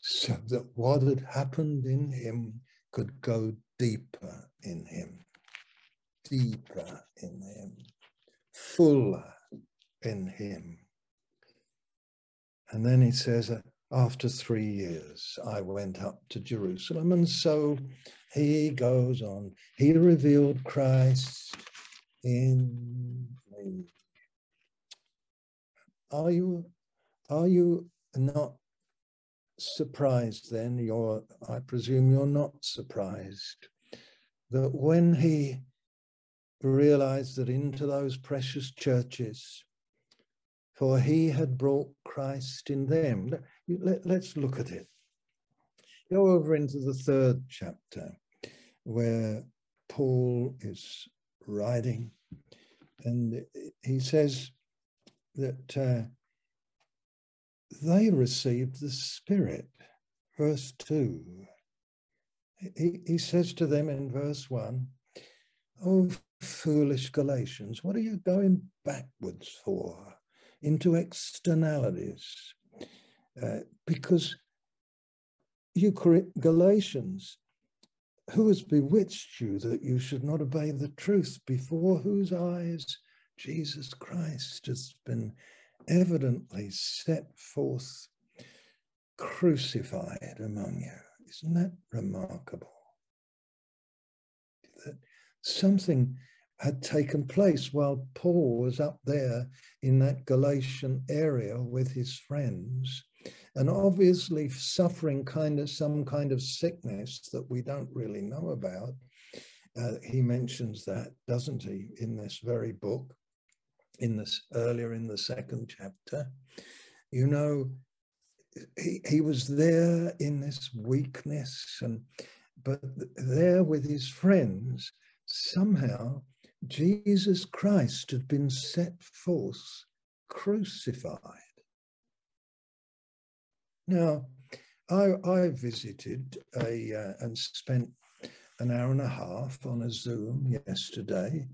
so that what had happened in him could go deeper in him, deeper in him, fuller in him. And then he says, after three years, I went up to Jerusalem. And so he goes on. He revealed Christ in me. Are you, are you not surprised then? You're, I presume you're not surprised that when he realized that into those precious churches for he had brought Christ in them. Let, us look at it. Go over into the third chapter where Paul is writing, and he says that uh, they received the Spirit. Verse 2. He, he says to them in verse 1, Oh, foolish Galatians, what are you going backwards for? into externalities. Uh, because you Galatians, who has bewitched you that you should not obey the truth before whose eyes Jesus Christ has been evidently set forth crucified among you? Isn't that remarkable? Something had taken place while Paul was up there in that Galatian area with his friends and obviously suffering kind of some kind of sickness that we don't really know about. Uh, he mentions that, doesn't he, in this very book, in this earlier in the second chapter. You know, he, he was there in this weakness and but there with his friends somehow Jesus Christ had been set forth crucified. Now, I, I visited a uh, and spent an hour and a half on a Zoom yesterday,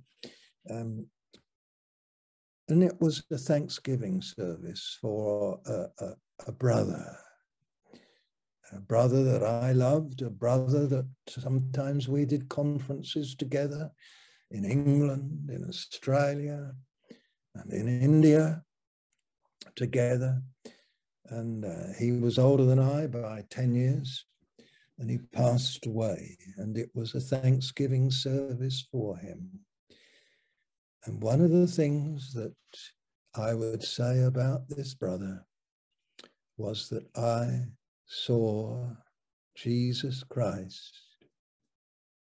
um, and it was a Thanksgiving service for a, a, a brother, a brother that I loved, a brother that sometimes we did conferences together in England, in Australia, and in India together. And uh, he was older than I by 10 years, and he passed away. And it was a Thanksgiving service for him. And one of the things that I would say about this brother was that I saw Jesus Christ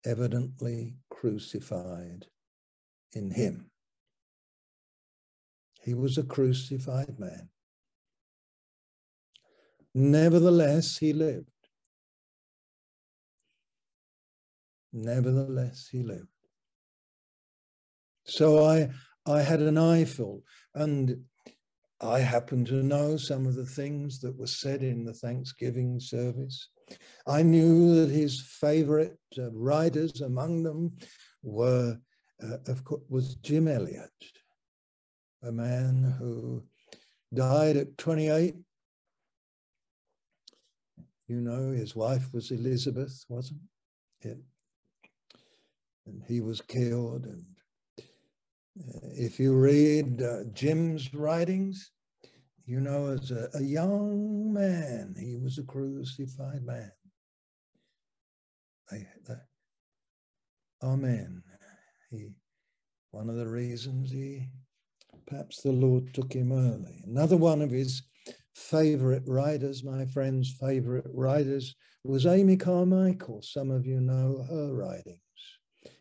evidently crucified in him. He was a crucified man. Nevertheless, he lived. Nevertheless, he lived. So I, I had an eyeful, and I happen to know some of the things that were said in the Thanksgiving service. I knew that his favorite uh, writers among them were, uh, of course, was Jim Elliot, a man who died at 28. You know, his wife was Elisabeth, wasn't it? And he was killed. And uh, if you read uh, Jim's writings, you know, as a, a young man, he was a crucified man. Amen. He, one of the reasons he, perhaps the Lord took him early. Another one of his favorite writers, my friend's favorite writers, was Amy Carmichael. Some of you know her writings.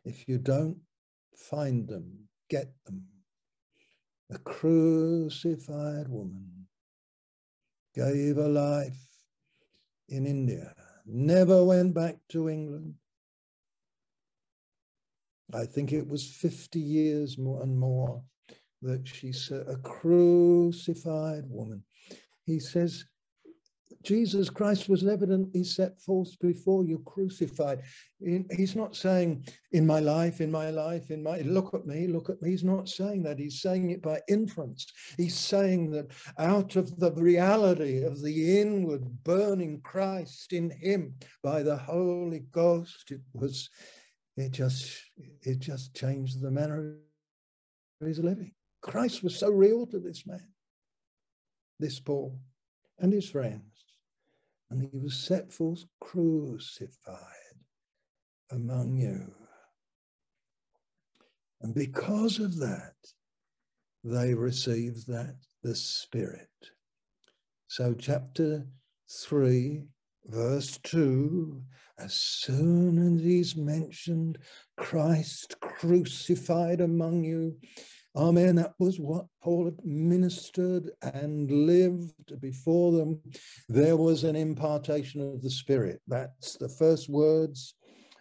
If you don't, find them, get them a crucified woman, gave her life in India, never went back to England. I think it was 50 years more and more that she said, a crucified woman. He says, Jesus Christ was evidently set forth before you crucified. He's not saying, in my life, in my life, in my, look at me, look at me. He's not saying that. He's saying it by inference. He's saying that out of the reality of the inward burning Christ in him by the Holy Ghost, it was, it just, it just changed the manner of his living. Christ was so real to this man, this Paul, and his friends and he was set forth crucified among you. And because of that, they received that, the Spirit. So, chapter 3, verse 2, as soon as he's mentioned Christ crucified among you, Amen. That was what Paul had ministered and lived before them. There was an impartation of the Spirit. That's the first words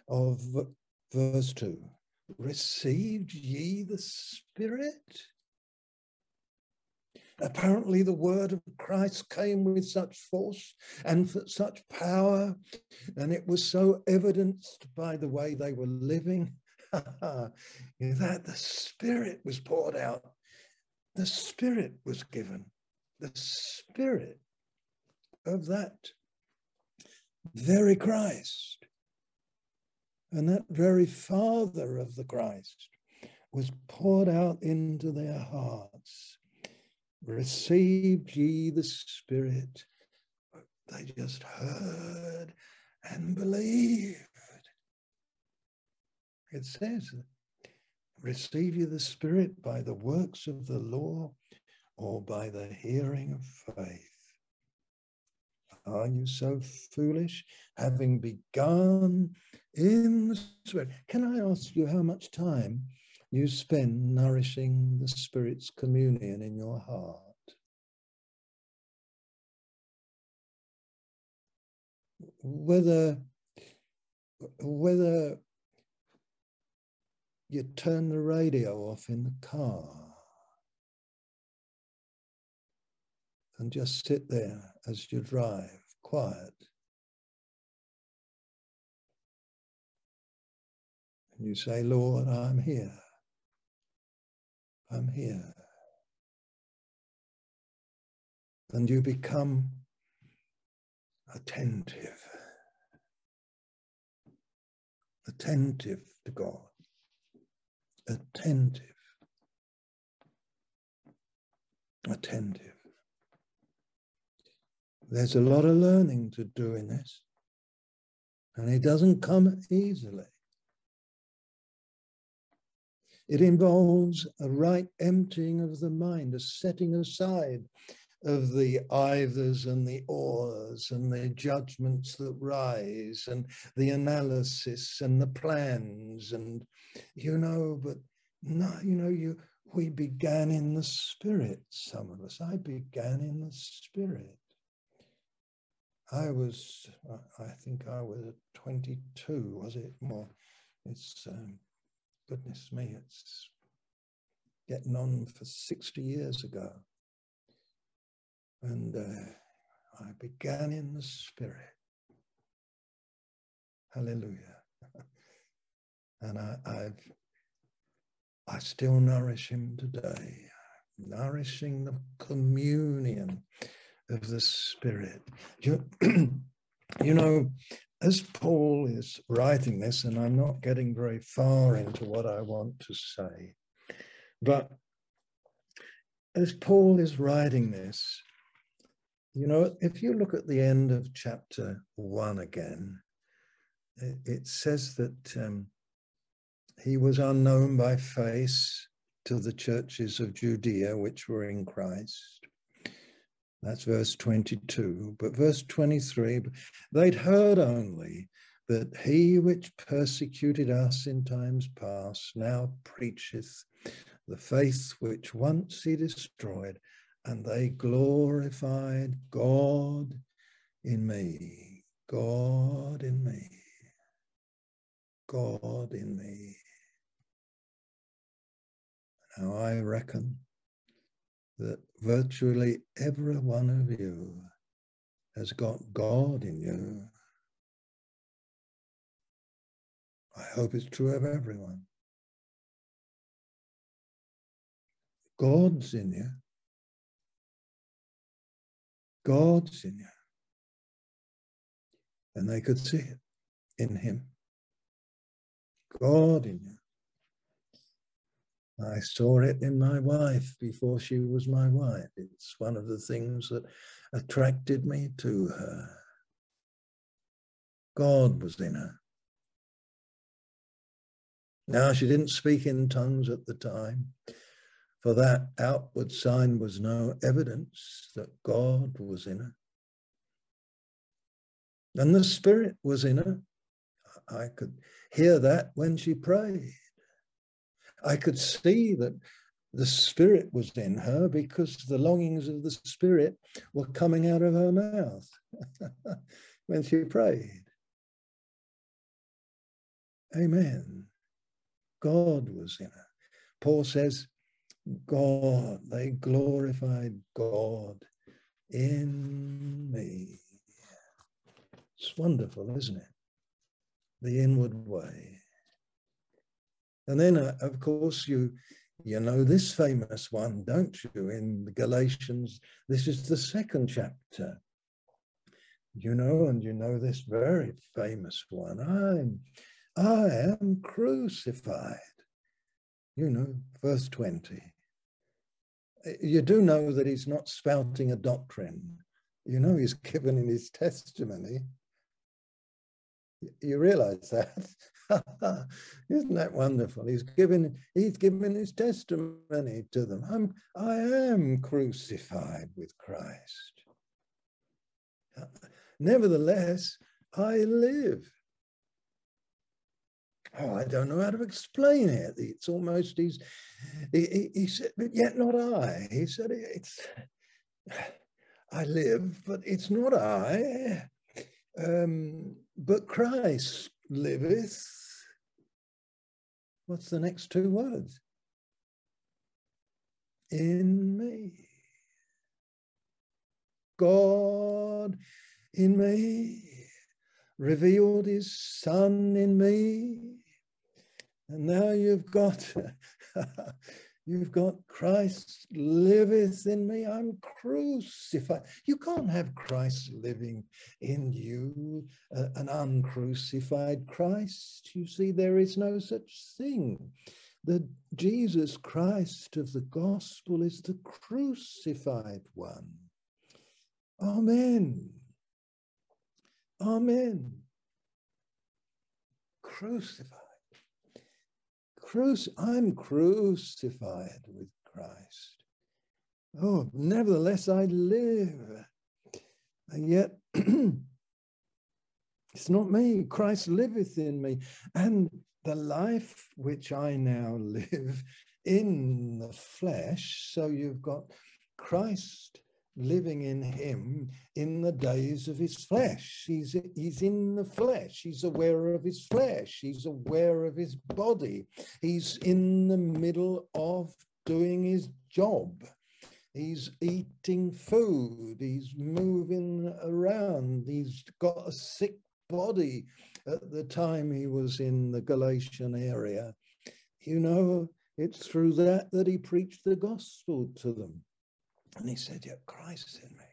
of verse 2. Received ye the Spirit? Apparently, the word of Christ came with such force and such power, and it was so evidenced by the way they were living that the Spirit was poured out, the Spirit was given, the Spirit of that very Christ And that very Father of the Christ was poured out into their hearts. Received ye the Spirit. They just heard and believed. It says, Receive you the Spirit by the works of the law or by the hearing of faith. Are you so foolish, having begun in the Spirit? Can I ask you how much time you spend nourishing the Spirit's communion in your heart? Whether, whether you turn the radio off in the car and just sit there as you drive, quiet. And you say, Lord, I'm here. I'm here. And you become attentive, attentive to God, attentive, attentive. There's a lot of learning to do in this, and it doesn't come easily. It involves a right emptying of the mind, a setting aside of the eithers and the ors and the judgments that rise and the analysis and the plans and you know but no you know you we began in the spirit some of us i began in the spirit I was, I think I was 22, was it more? It's, um, goodness me, it's getting on for 60 years ago. And uh, I began in the Spirit. Hallelujah. and I, I've, I still nourish him today, nourishing the communion of the Spirit. You, you know, as Paul is writing this, and I'm not getting very far into what I want to say, but as Paul is writing this, you know, if you look at the end of chapter one again, it, says that um, he was unknown by face to the churches of Judea which were in Christ. That's verse 22. But verse 23, they'd heard only that he which persecuted us in times past now preacheth the faith which once he destroyed, and they glorified God in me. God in me. God in me. Now I reckon that virtually every one of you has got God in you. I hope it's true of everyone. God's in you. God's in you. And they could see it in him. God in you. I saw it in my wife before she was my wife. It's one of the things that attracted me to her. God was in her. Now, she didn't speak in tongues at the time, for that outward sign was no evidence that God was in her. And the Spirit was in her. I could hear that when she prayed. I could see that the spirit was in her because the longings of the spirit were coming out of her mouth when she prayed. Amen. God was in her. Paul says, God, they glorified God in me. It's wonderful, isn't it? The inward way. And then, uh, of course, you you know this famous one, don't you? In Galatians, this is the second chapter. You know, and you know this very famous one. I'm I am crucified. You know, verse 20. You do know that he's not spouting a doctrine. You know, he's given in his testimony. You realize that? Isn't that wonderful? He's given he's given his testimony to them. I'm I am crucified with Christ. Nevertheless, I live. Oh, I don't know how to explain it. It's almost he's he, he, said, but yet not I. He said it's I live, but it's not I. Um, but Christ liveth. What's the next two words? In me. God in me, revealed his son in me. And now you've got You've got Christ liveth in me. I'm crucified. You can't have Christ living in you, uh, an uncrucified Christ. You see, there is no such thing. The Jesus Christ of the gospel is the crucified one. Amen. Amen. Crucified. Cruci- I'm crucified with Christ. Oh, nevertheless, I live. And yet, it's not me. Christ liveth in me. And the life which I now live in the flesh, so you've got Christ living in him in the days of his flesh. He's, he's in the flesh. He's aware of his flesh. He's aware of his body. He's in the middle of doing his job. He's eating food. He's moving around. He's got a sick body at the time he was in the Galatian area. You know, it's through that that he preached the gospel to them. And he said, Yeah, Christ is in me.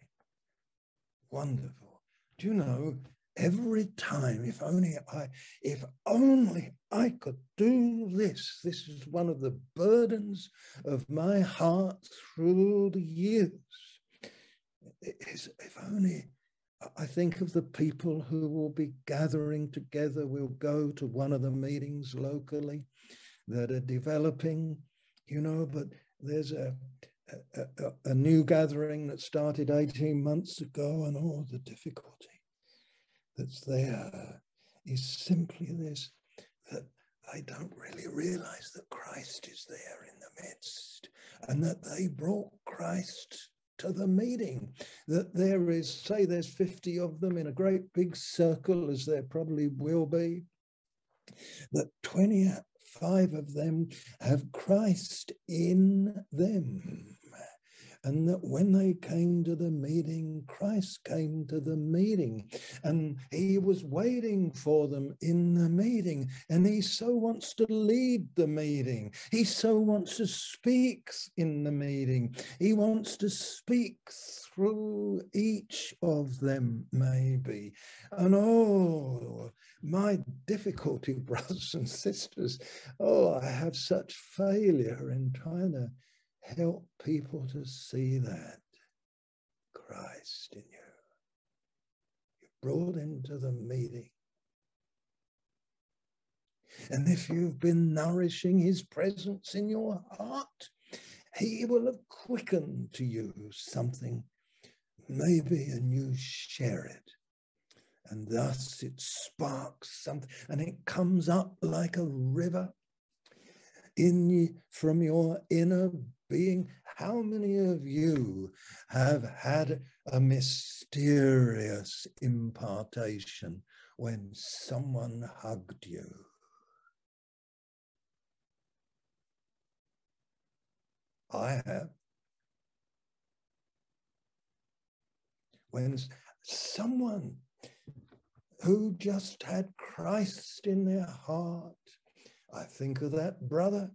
Wonderful. Do you know, every time, if only I, if only I could do this, this is one of the burdens of my heart through the years. Is if only I think of the people who will be gathering together. We'll go to one of the meetings locally that are developing, you know, but there's a a, a, new gathering that started 18 months ago and all the difficulty that's there is simply this that they don't really realize that Christ is there in the midst and that they brought Christ to the meeting. That there is, say, there's 50 of them in a great big circle, as there probably will be, that 25 of them have Christ in them and that when they came to the meeting, Christ came to the meeting, and he was waiting for them in the meeting, and he so wants to lead the meeting. He so wants to speak in the meeting. He wants to speak through each of them, maybe. And oh, my difficulty, brothers and sisters, oh, I have such failure in trying to help people to see that Christ in you. You're brought into the meeting. And if you've been nourishing his presence in your heart, he will have quickened to you something, maybe, and you share it. And thus it sparks something, and it comes up like a river in from your inner being. How many of you have had a mysterious impartation when someone hugged you? I have. When someone who just had Christ in their heart, I think of that brother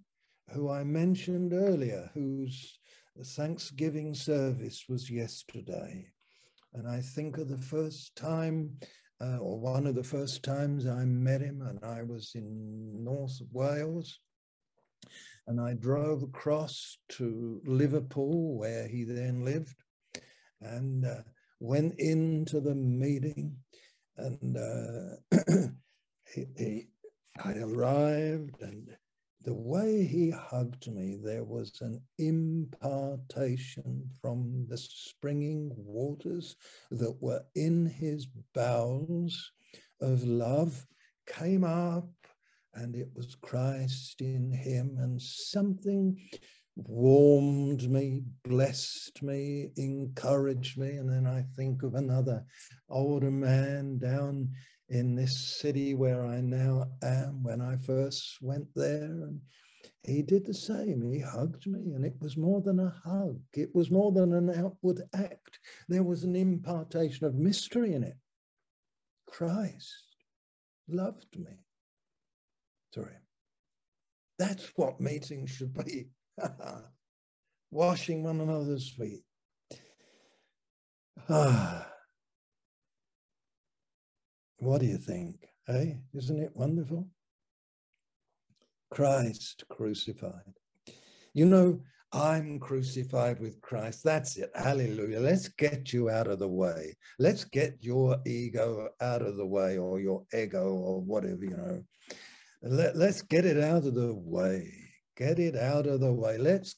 who I mentioned earlier, whose Thanksgiving service was yesterday. And I think of the first time uh, or one of the first times I met him, and I was in North Wales. And I drove across to Liverpool, where he then lived, and uh, went into the meeting. And uh, he, he, I arrived, and the way he hugged me, there was an impartation from the springing waters that were in his bowels of love came up, and it was Christ in him, and something warmed me, blessed me, encouraged me. And then I think of another older man down in this city where I now am when I first went there. And he did the same. He hugged me, and it was more than a hug, it was more than an outward act. There was an impartation of mystery in it. Christ loved me through him. That's what meetings should be washing one another's feet. Ah. What do you think? Hey, isn't it wonderful? Christ crucified. You know, I'm crucified with Christ. That's it. Hallelujah. Let's get you out of the way. Let's get your ego out of the way or your ego or whatever, you know. Let, let's get it out of the way. Get it out of the way. Let's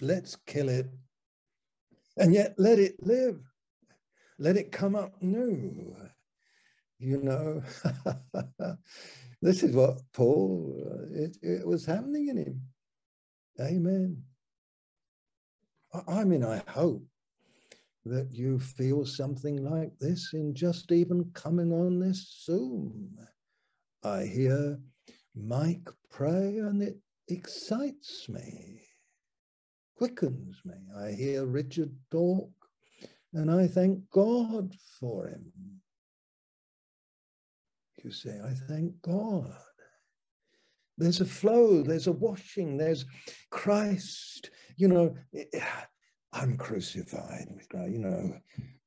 let's kill it. And yet let it live. Let it come up new you know? This is what paul uh, it, it was happening in him. Amen. I, I mean i hope that you feel something like this in just even coming on this zoom. I hear mike pray and it excites me quickens me. I hear richard talk and i thank god for him you say, I thank God. There's a flow, there's a washing, there's Christ. You know, I'm crucified with Christ. You know,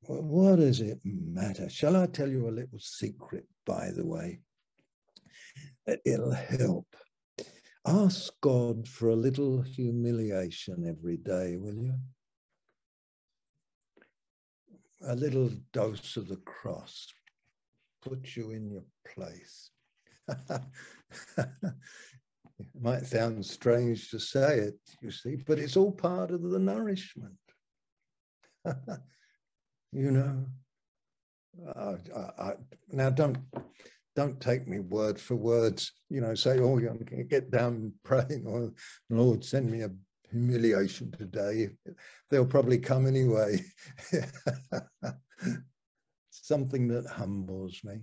what does it matter? Shall I tell you a little secret, by the way? It'll help. Ask God for a little humiliation every day, will you? A little dose of the cross put you in your place. it might sound strange to say it, you see, but it's all part of the nourishment. you know, I, I, now don't don't take me word for words. You know, say, "Oh, I'm going to get down praying," or "Lord, send me a humiliation today." They'll probably come anyway something that humbles me.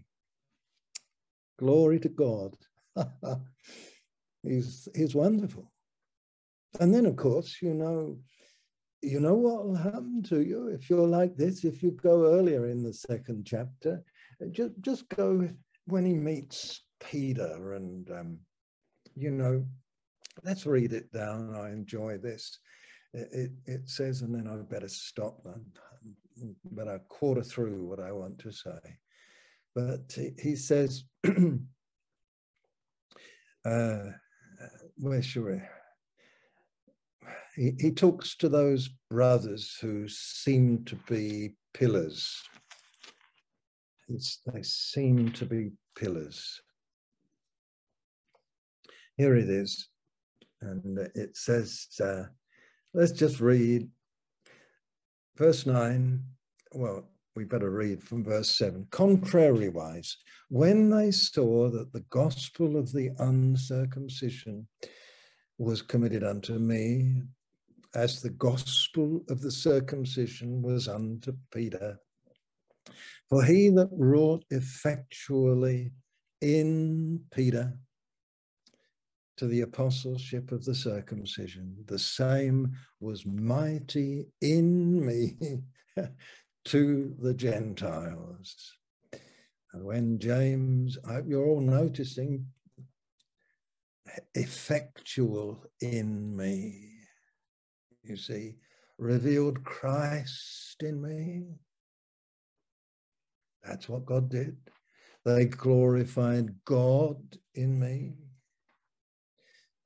Glory to God. he's, he's wonderful. And then, of course, you know, you know what will happen to you if you're like this. If you go earlier in the second chapter, just just go when he meets Peter, and um, you know, let's read it down. I enjoy this. It, it, it says, and then I better stop. And but I quarter through what I want to say. But he says, uh, where should we? He, he talks to those brothers who seem to be pillars. It's, they seem to be pillars. Here it is. And it says, uh, let's just read verse 9, well, we better read from verse 7. Contrariwise, when they saw that the gospel of the uncircumcision was committed unto me, as the gospel of the circumcision was unto Peter. For he that wrought effectually in Peter to the apostleship of the circumcision. The same was mighty in me to the Gentiles. And when James, I hope you're all noticing, effectual in me, you see, revealed Christ in me. That's what God did. They glorified God in me.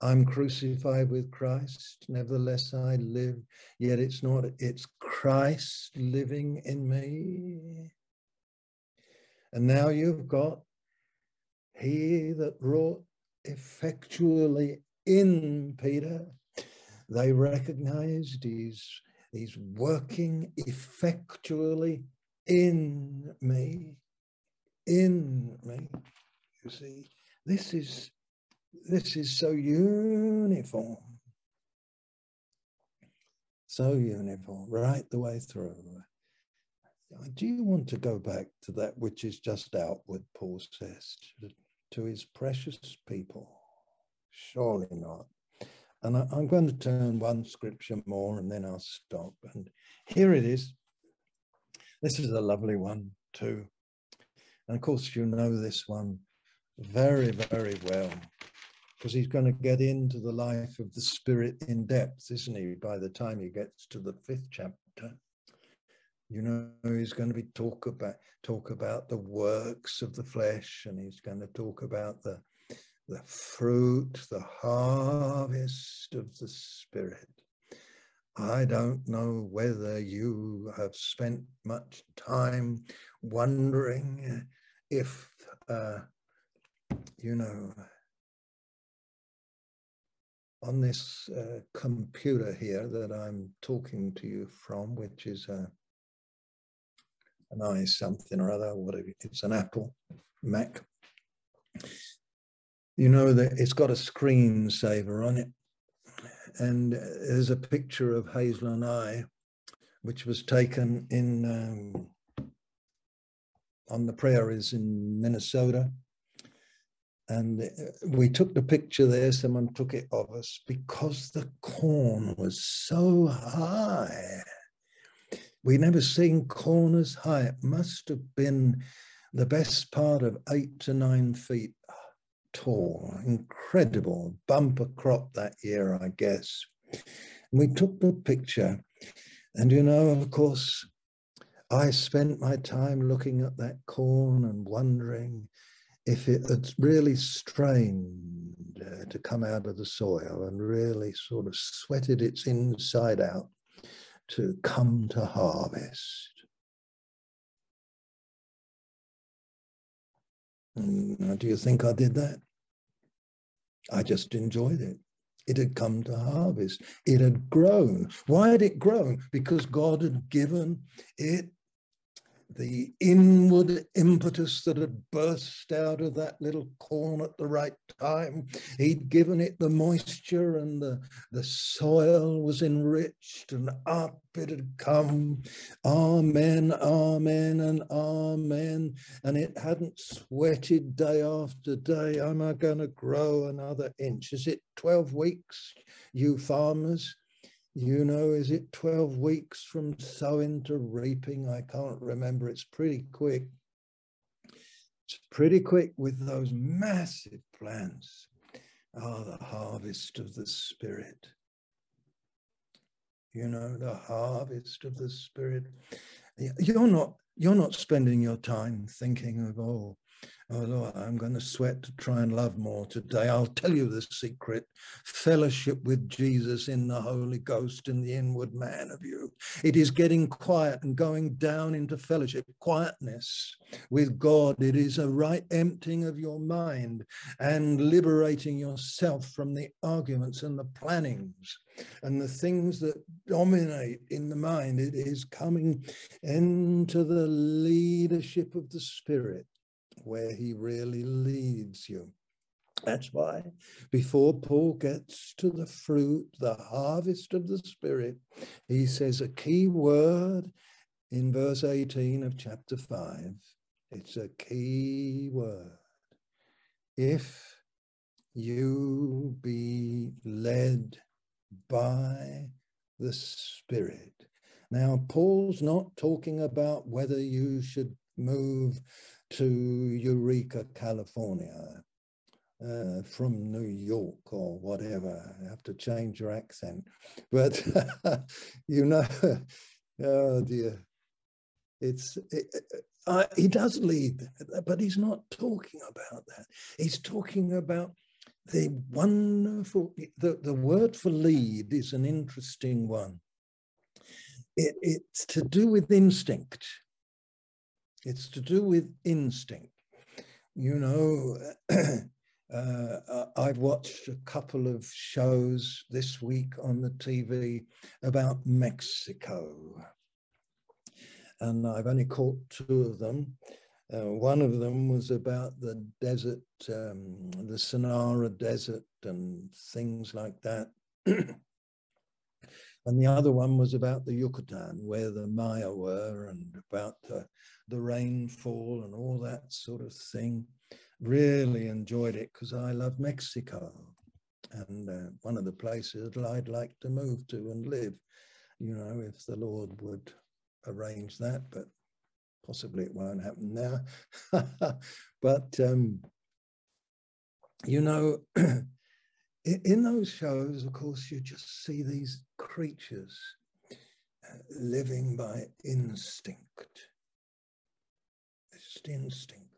I'm crucified with Christ, nevertheless I live, yet it's not, it's Christ living in me. And now you've got he that wrought effectually in Peter. They recognized he's, he's working effectually in me, in me. You see, this is this is so uniform. So uniform, right the way through. Do you want to go back to that which is just outward, Paul says, to his precious people? Surely not. And I, am going to turn one scripture more and then I'll stop. And here it is. This is a lovely one too. And of course, you know this one very, very well because he's going to get into the life of the spirit in depth, isn't he? By the time he gets to the fifth chapter, you know, he's going to be talk about talk about the works of the flesh, and he's going to talk about the the fruit, the harvest of the spirit. I don't know whether you have spent much time wondering if, uh, you know, on this uh, computer here that I'm talking to you from, which is a, an i something or other, whatever it's an Apple Mac. You know that it's got a screensaver on it, and there's a picture of Hazel and I, which was taken in um, on the prairies in Minnesota and uh, we took the picture there, someone took it of us because the corn was so high. We never seen corn as high. It must have been the best part of eight to nine feet tall. Incredible bumper crop that year, I guess. And we took the picture. And you know, of course, I spent my time looking at that corn and wondering if it had really strained uh, to come out of the soil and really sort of sweated its inside out to come to harvest. And do you think I did that? I just enjoyed it. It had come to harvest. It had grown. Why had it grown? Because God had given it the inward impetus that had burst out of that little corn at the right time. He'd given it the moisture and the, the soil was enriched and up it had come. Amen, amen, and amen. And it hadn't sweated day after day. Am I going to grow another inch? Is it 12 weeks, you farmers? You know, is it 12 weeks from sowing to reaping? I can't remember. It's pretty quick. It's pretty quick with those massive plants. Ah, oh, the harvest of the Spirit. You know, the harvest of the Spirit. You're not, you're not spending your time thinking of, oh, Oh Lord, I'm going to sweat to try and love more today. I'll tell you the secret fellowship with Jesus in the Holy Ghost in the inward man of you. It is getting quiet and going down into fellowship, quietness with God. It is a right emptying of your mind and liberating yourself from the arguments and the plannings and the things that dominate in the mind. It is coming into the leadership of the Spirit where he really leads you. That's why before Paul gets to the fruit, the harvest of the Spirit, he says a key word in verse 18 of chapter 5. It's a key word. If you be led by the Spirit. Now, Paul's not talking about whether you should move to Eureka, California, uh, from New York or whatever. I have to change your accent. But, you know, oh dear. it's it, uh, he does lead, but he's not talking about that. He's talking about the wonderful. The, the word for lead is an interesting one. It, it's to do with instinct. It's to do with instinct. You know, uh, I've watched a couple of shows this week on the TV about Mexico. And I've only caught two of them. Uh, one of them was about the desert, um, the Sonora Desert, and things like that. and the other one was about the Yucatan, where the Maya were, and about the, the rainfall and all that sort of thing really enjoyed it because I love Mexico. And uh, one of the places I'd like to move to and live, you know, if the Lord would arrange that, but possibly it won't happen now. but, um, you know, in those shows, of course, you just see these creatures uh, living by instinct. Just instinct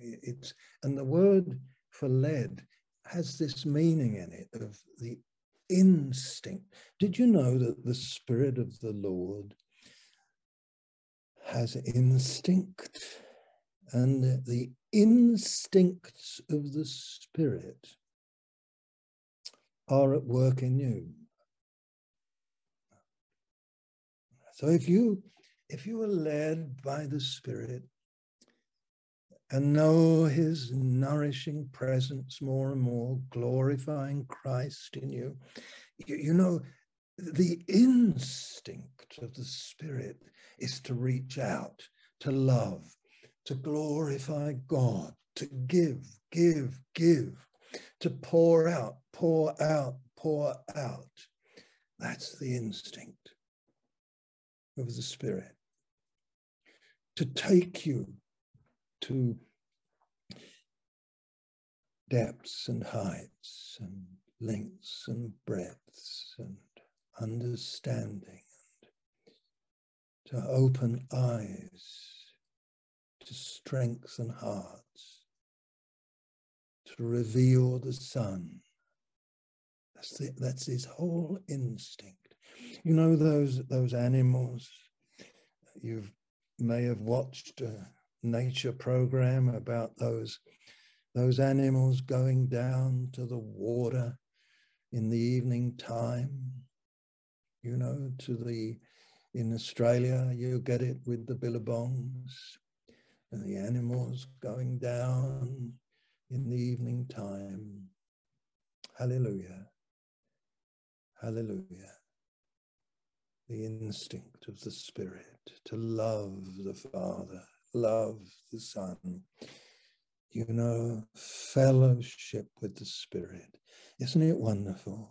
it's and the word for lead has this meaning in it of the instinct. Did you know that the Spirit of the Lord has instinct? And the instincts of the Spirit are at work in you. So if you if you are led by the Spirit, and know his nourishing presence more and more, glorifying Christ in you. You, you know, the instinct of the Spirit is to reach out, to love, to glorify God, to give, give, give, to pour out, pour out, pour out. That's the instinct of the Spirit. To take you to depths and heights and lengths and breadths and understanding and to open eyes, to strengthen hearts, to reveal the Son. That's, the, that's his whole instinct. You know those those animals you may have watched. a nature program about those those animals going down to the water in the evening time you know to the in australia you get it with the billabongs and the animals going down in the evening time hallelujah hallelujah the instinct of the spirit to love the father love the Son, you know, fellowship with the Spirit. Isn't it wonderful?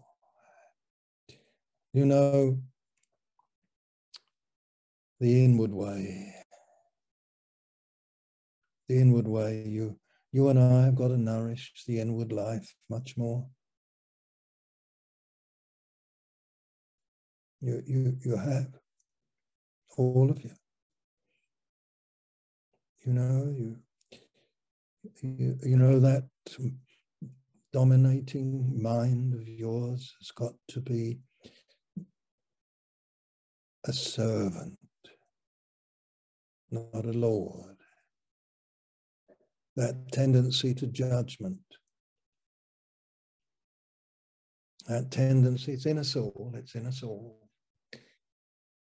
You know, the inward way. The inward way, you you and I have got to nourish the inward life much more. You you you have. All of you. You know you you, you know that dominating mind of yours has got to be a servant not a lord that tendency to judgment that tendency it's in us all it's in us all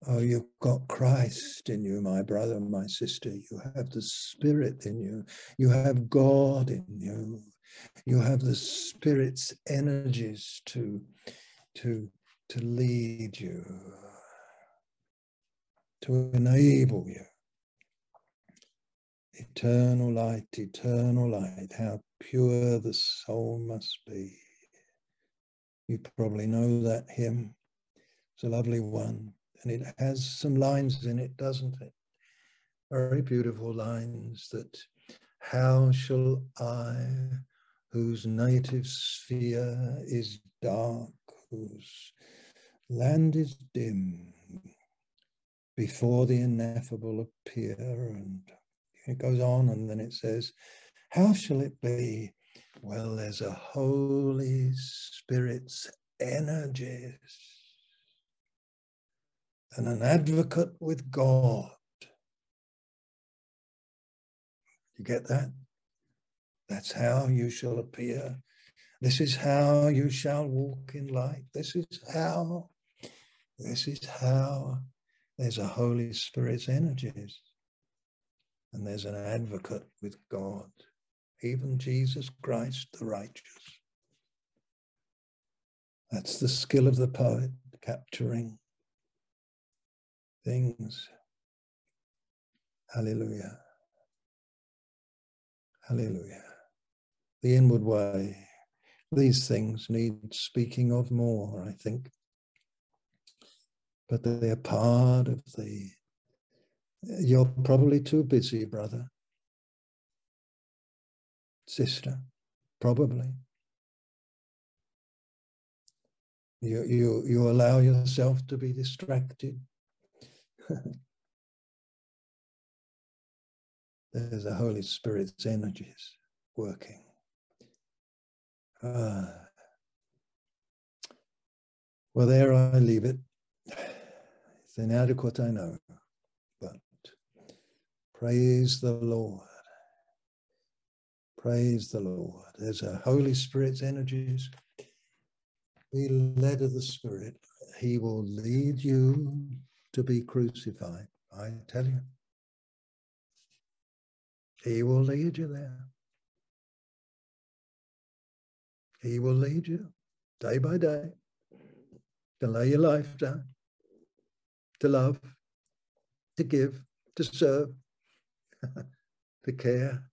Oh, you've got Christ in you, my brother, my sister. You have the Spirit in you. You have God in you. You have the Spirit's energies to, to, to lead you, to enable you. Eternal light, eternal light, how pure the soul must be. You probably know that hymn. It's a lovely one and it has some lines in it, doesn't it? Very beautiful lines that how shall I, whose native sphere is dark, whose land is dim, before the ineffable appear. And it goes on, and then it says, How shall it be? Well, there's a Holy Spirit's energies and an advocate with God. You get that? That's how you shall appear. This is how you shall walk in light. This is how, this is how there's a Holy Spirit's energies. And there's an advocate with God, even Jesus Christ the righteous. That's the skill of the poet, capturing things. Hallelujah. Hallelujah. The inward way. These things need speaking of more, I think but they're part of the. You're probably too busy, brother, sister, probably. You, you, you allow yourself to be distracted. There's the Holy Spirit's energies working. Ah. Well, there I leave it It's inadequate, I know, praise the Lord. Praise the Lord. There's a Holy Spirit's energies. Be led of the Spirit. He will lead you to be crucified. I tell you. He will lead you there. He will lead you day by day to lay your life down to love, to give, to serve, to care.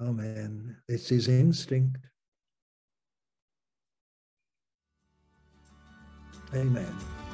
Amen. It's his instinct. Amen.